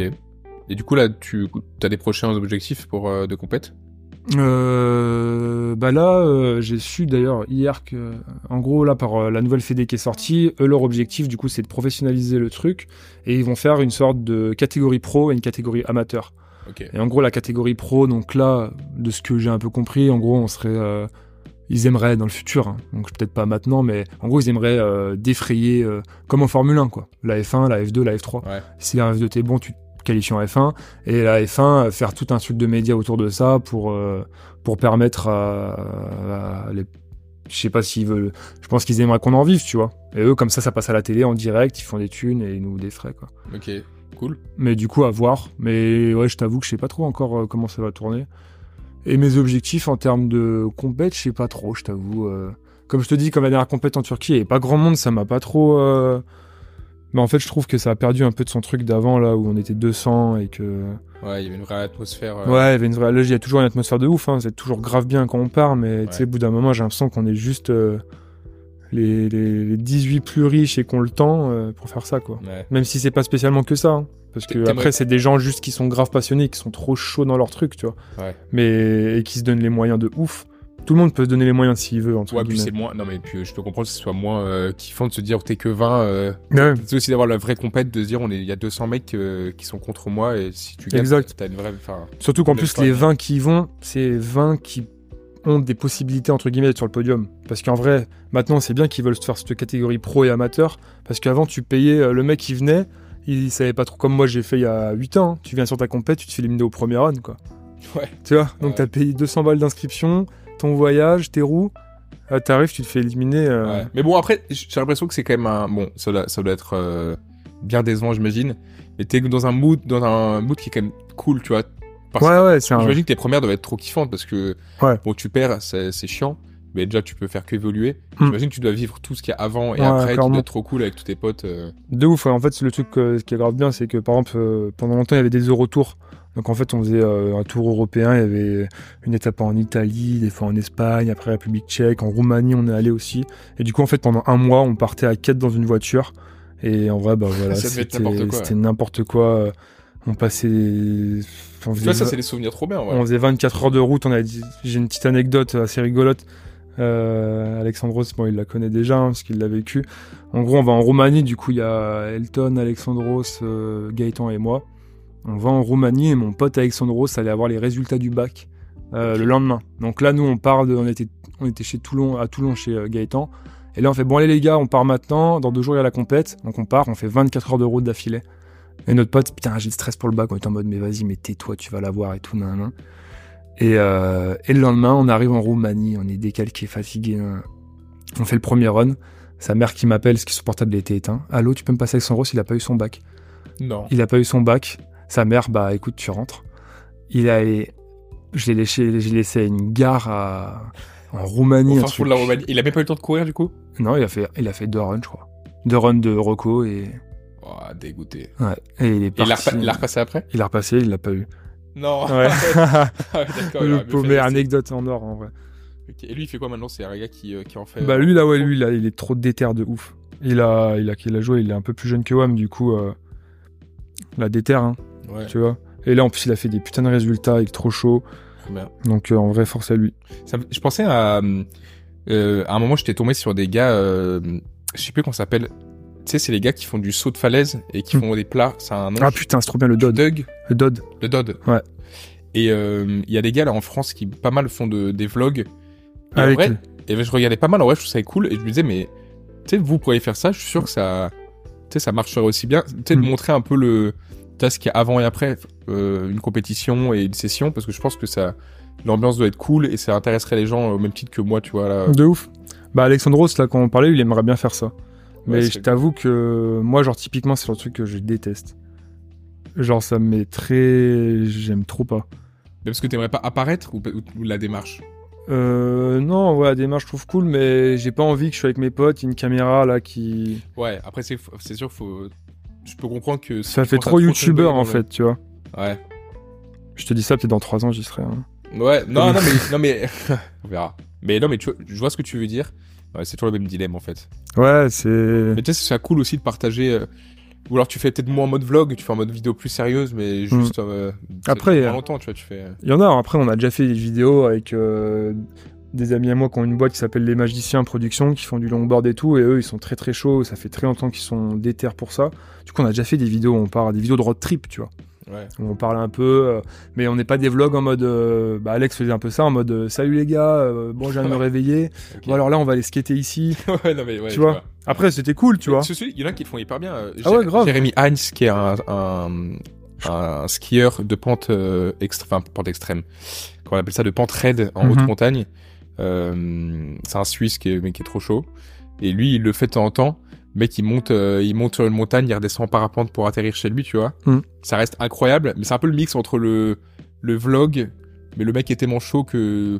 Et du coup, là, tu as des prochains objectifs pour euh, de compète? Euh, bah là, euh, j'ai su d'ailleurs hier que, en gros, là, par euh, la nouvelle Fédé qui est sortie, eux, leur objectif, du coup, c'est de professionnaliser le truc et ils vont faire une sorte de catégorie pro et une catégorie amateur. Ok. Et en gros, la catégorie pro, donc là, de ce que j'ai un peu compris, en gros, on serait. Ils aimeraient dans le futur, hein, donc peut-être pas maintenant, mais en gros, ils aimeraient euh, défrayer, euh, comme en Formule 1, quoi. La F1, la F2, la F3. Ouais. Si la F2 t'es bon, tu te qualifies en F1. Et la F1, euh, faire tout un truc de médias autour de ça pour, euh, pour permettre à, à les. Je sais pas s'ils veulent. Je pense qu'ils aimeraient qu'on en vive, tu vois. Et eux, comme ça, ça passe à la télé en direct, ils font des thunes et ils nous frais, quoi. Ok, cool. Mais du coup, à voir. Mais ouais, je t'avoue que je sais pas trop encore comment ça va tourner. Et mes objectifs en termes de compète, je sais pas trop, je t'avoue. euh. Comme je te dis, comme la dernière compète en Turquie, il y avait pas grand monde, ça m'a pas trop. euh, Mais en fait, je trouve que ça a perdu un peu de son truc d'avant, là où on était 200 et que. Ouais, il y avait une vraie atmosphère. euh, Ouais, il y avait une vraie. Là, il y a toujours une atmosphère de ouf, hein. c'est toujours grave bien quand on part, mais tu sais, au bout d'un moment, j'ai l'impression qu'on est juste les, les, les 18 plus riches et qu'on le temps pour faire ça, quoi. ouais. Même si c'est pas spécialement que ça. hein. Parce que après, c'est des gens juste qui sont grave passionnés, qui sont trop chauds dans leur truc, tu vois. Ouais. Mais et qui se donnent les moyens de ouf. Tout le monde peut se donner les moyens s'il veut, entre Ouais, guillemets. c'est moins. Non, mais puis je peux comprendre que ce soit moins euh, kiffant de se dire t'es que 20. Euh... Ouais, C'est aussi d'avoir la vraie compète, de se dire on est, il y a 200 mecs euh, qui sont contre moi et si tu gagnes, Exact. t'as une vraie. Enfin, Surtout qu'en plus, les bien. 20 qui y vont, c'est 20 qui ont des possibilités, entre guillemets, d'être sur le podium. Parce qu'en vrai, maintenant, c'est bien qu'ils veulent se faire cette catégorie pro et amateur. Parce qu'avant, tu payais euh, le mec qui venait, il savait pas trop comme moi j'ai fait il y a 8 ans. hein. Tu viens sur ta compète, tu te fais éliminer au premier run, quoi. Ouais. Tu vois Donc Ouais. t'as payé 200 balles d'inscription, ton voyage, tes roues. Ah, T'arrives, tu te fais éliminer. euh, ouais. Mais bon, après, j'ai l'impression que c'est quand même un. Bon, ça doit, ça doit être euh, bien décevant, j'imagine. Mais t'es dans un mood, dans un mood qui est quand même cool, tu vois. Parce Ouais, ouais, c'est un. J'imagine que tes premières doivent être trop kiffantes parce que Ouais. bon, tu perds, c'est chiant, mais déjà tu peux faire qu'évoluer. Hmm. J'imagine que tu dois vivre tout ce qu'il y a avant et Ouais, après, tu clairement. dois être trop cool avec tous tes potes. euh. De ouf, ouais. en fait, le truc euh, ce qui est grave bien, c'est que par exemple, euh, pendant longtemps, il y avait des Eurotours. Donc en fait, on faisait un tour européen. Il y avait une étape en Italie, des fois en Espagne, après République tchèque, en Roumanie, on est allé aussi. Et du coup, en fait, pendant un mois, on partait à quête dans une voiture. Et en vrai, bah voilà, [LAUGHS] c'était n'importe quoi. On passait. On Tu faisait, vois, ça, c'est des souvenirs trop bien, ouais. on faisait 24 heures de route. On a J'ai une petite anecdote assez rigolote. Euh, Alexandros, bon, il la connaît déjà hein, parce qu'il l'a vécu. En gros, on va en Roumanie. Du coup, il y a Elton, Alexandros, euh, Gaëtan et moi. On va en Roumanie et mon pote Alexandros allait avoir les résultats du bac euh, le lendemain. Donc là, nous, on part de, on était, on était chez Toulon, à Toulon chez Gaëtan. Et là, on fait bon, allez les gars, on part maintenant. Dans deux jours, il y a la compète. Donc on part, on fait 24 heures de route d'affilée. Et notre pote, putain, j'ai le stress pour le bac. On est en mode, mais vas-y, mais tais-toi, tu vas l'avoir et tout, nan, nan. Et, euh, et le lendemain, on arrive en Roumanie, on est décalqué, fatigué. nan. On fait le premier run. Sa mère qui m'appelle, que son portable était éteint. Allô, tu peux me passer avec son rose? Il a pas eu son bac. Non. Il a pas eu son bac. Sa mère, bah écoute, tu rentres. Il a, je l'ai laissé, j'ai laissé à une gare à, en Roumanie. Au de la. Il a même pas eu le temps de courir, du coup? Non, il a fait, il a fait deux runs, je crois. Deux runs de Rocco et, Oh, dégoûté. ouais. Et il est l'a parti. il l'a repassé après? Il a repassé, il l'a pas eu. Non. Ouais. [LAUGHS] Ah ouais, [LAUGHS] Le rester. anecdote en or en vrai. Et lui, il fait quoi maintenant C'est un gars qui, euh, qui en fait. Bah euh, lui là ouais lui là il est trop déter de ouf. Il a il a qu'il a joué, il est un peu plus jeune que Wam du coup euh, la déter hein, Ouais, tu vois. Et là en plus il a fait des putains de résultats, il est trop chaud. bien. Donc euh, en vrai force à lui. Ça je pensais à. à un moment, j'étais tombé sur des gars. je sais plus comment ça s'appelle. Tu sais, c'est les gars qui font du saut de falaise et qui Hmm. font des plats. C'est un nom. Ah putain, c'est trop bien le Dodd. Doug. Le Dodd. Le Dodd. Ouais. Et euh, il y a des gars là en France qui pas mal font de, des vlogs. Et en Avec vrai, et je regardais pas mal en vrai, je trouve ça cool. Et je me disais, mais tu sais, vous pourriez faire ça, je suis sûr que ça, tu sais, ça marcherait aussi bien. Tu sais, de Mm. montrer un peu le, tu ce qu'il y a avant et après euh, une compétition et une session, parce que je pense que ça, l'ambiance doit être cool et ça intéresserait les gens au même titre que moi, tu vois là. De ouf. Bah Alexandros là quand on parlait, il aimerait bien faire ça. Mais Ouais, je t'avoue que moi genre typiquement c'est le truc que je déteste. Genre ça me met très j'aime trop pas. Mais parce que t'aimerais pas apparaître ou, ou- ou la démarche? Euh, non, ouais, la démarche, je trouve cool, mais j'ai pas envie que je sois avec mes potes, une caméra là qui. Ouais. Après c'est, c'est sûr, faut, je peux comprendre que si Ça fait trop youtubeur en fait, tu vois. Ouais. Je te dis ça, peut-être dans 3 ans j'y serai. hein. Ouais, non, non, mais, non, mais, [LAUGHS] on verra. Mais non, mais tu vois, je vois ce que tu veux dire. Ouais, c'est toujours le même dilemme en fait. Ouais, c'est. Mais tu sais, c'est cool aussi de partager. euh, Ou alors tu fais peut-être moins en mode vlog, tu fais en mode vidéo plus sérieuse, mais juste. euh, ça Après, euh, moins longtemps, tu vois, tu fais. euh, Il y en a, après on a déjà fait des vidéos avec euh, des amis à moi qui ont une boîte qui s'appelle Les Magiciens Productions, qui font du longboard et tout, et eux ils sont très très chauds, ça fait très longtemps qu'ils sont déter pour ça. Du coup on a déjà fait des vidéos, on part des vidéos de road trip, tu vois. Ouais. où on parle un peu, euh, mais on n'est pas des vlogs en mode. euh, bah Alex faisait un peu ça, en mode euh, Salut les gars, bon, je viens de me réveiller. Bon, alors là, on va aller skater ici. [LAUGHS] non, mais tu vois. Après, c'était cool, tu Mais vois. Il y en a qui le font hyper bien. Ah ouais, grave. Jérémy Heinz, qui est un, un, un skieur de pente, euh, extrême, enfin, pente extrême. Comment on appelle ça, de pente raide en Mhm. haute montagne. Euh, c'est un Suisse qui est, mais qui est trop chaud. Et lui, il le fait de temps en temps. Le mec, il monte, euh, il monte sur une montagne, il redescend en parapente pour atterrir chez lui, tu vois. Mhm. Ça reste incroyable, mais c'est un peu le mix entre le, le vlog, mais le mec est tellement chaud que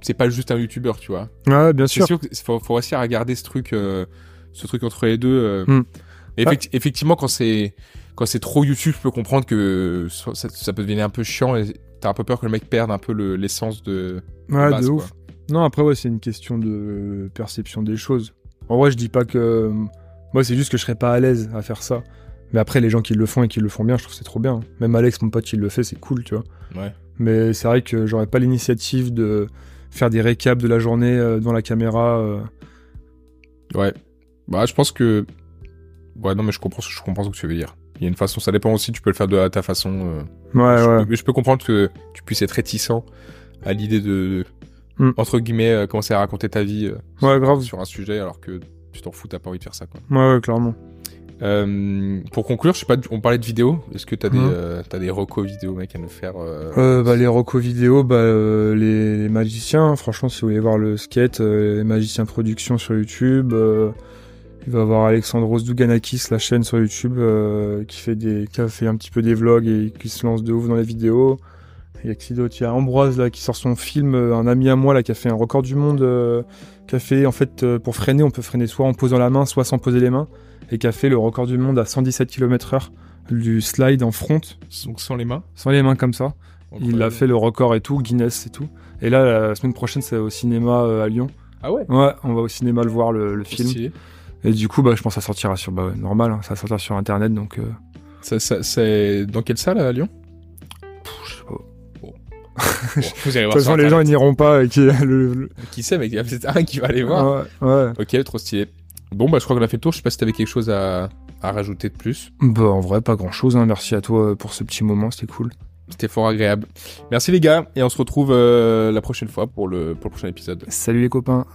c'est pas juste un youtubeur, tu vois. Ouais, bien sûr. sûr faut, faut réussir à garder ce truc, euh, ce truc entre les deux. euh. Hmm. Effecti- Effectivement, quand c'est quand c'est trop YouTube, je peux comprendre que ça, peut devenir un peu chiant et t'as un peu peur que le mec perde un peu le- l'essence de, de Ouais, base, de quoi. ouf. Non, après, ouais, c'est une question de perception des choses. En vrai, je dis pas que. Moi, c'est juste que je serais pas à l'aise à faire ça. Mais après, les gens qui le font et qui le font bien, je trouve que c'est trop bien. Même Alex, mon pote, il le fait, c'est cool, tu vois. Ouais. Mais c'est vrai que j'aurais pas l'initiative de faire des récaps de la journée euh, devant la caméra. euh. Ouais. Bah, je pense que. Ouais, non, mais je comprends, je comprends ce que tu veux dire. Il y a une façon, ça dépend aussi, tu peux le faire de ta façon. euh. Ouais, je, ouais. peux, mais je peux comprendre que tu puisses être réticent à l'idée de, Hmm. entre guillemets, euh, commencer à raconter ta vie Ouais, grave. sur un sujet alors que tu t'en fous, t'as pas envie de faire ça, quoi. Ouais, ouais, clairement. Euh, pour conclure, je sais pas, on parlait de vidéos. Est-ce que t'as des, Mhm. euh, t'as des recos vidéo, mec, à nous faire euh, Euh, bah, les recos vidéo, bah, les, les magiciens, franchement, si vous voulez voir le skate, les magiciens production sur YouTube, il va y avoir Alexandros Douganakis, la chaîne sur YouTube, qui fait des, qui a fait un petit peu des vlogs et qui se lance de ouf dans les vidéos. Il y a qui d'autre? Il y a Ambroise, là, qui sort son film, un ami à moi, là, qui a fait un record du monde, fait, en fait, euh, pour freiner, on peut freiner soit en posant la main, soit sans poser les mains, et fait le record du monde à 117 km heure, du slide en front, Donc sans les mains. sans les mains comme ça. Il a fait le record et tout, Guinness et tout. Et là, la semaine prochaine, c'est au cinéma euh, à Lyon. Ah ouais? Ouais, on va au cinéma le voir, le, le Trop film. stylé. Et du coup, bah, je pense que ça sortira sur, bah, ouais, normal, hein, ça sortira sur Internet, donc, euh, Ça, ça- c'est dans quelle salle à Lyon? Bon, Vous allez De toute façon, les gens, n'iront pas. Et qui, le, le- Qui sait, mais il y a peut-être un qui va aller voir. Ouais, ouais. Ok, trop stylé. Bon, bah je crois qu'on a fait le tour. Je sais pas si t'avais quelque chose à, à rajouter de plus. Bah, en vrai, pas grand chose. Hein. Merci à toi euh, pour ce petit moment, c'était cool. C'était fort agréable. Merci les gars, et on se retrouve euh, la prochaine fois pour le, pour le prochain épisode. Salut les copains.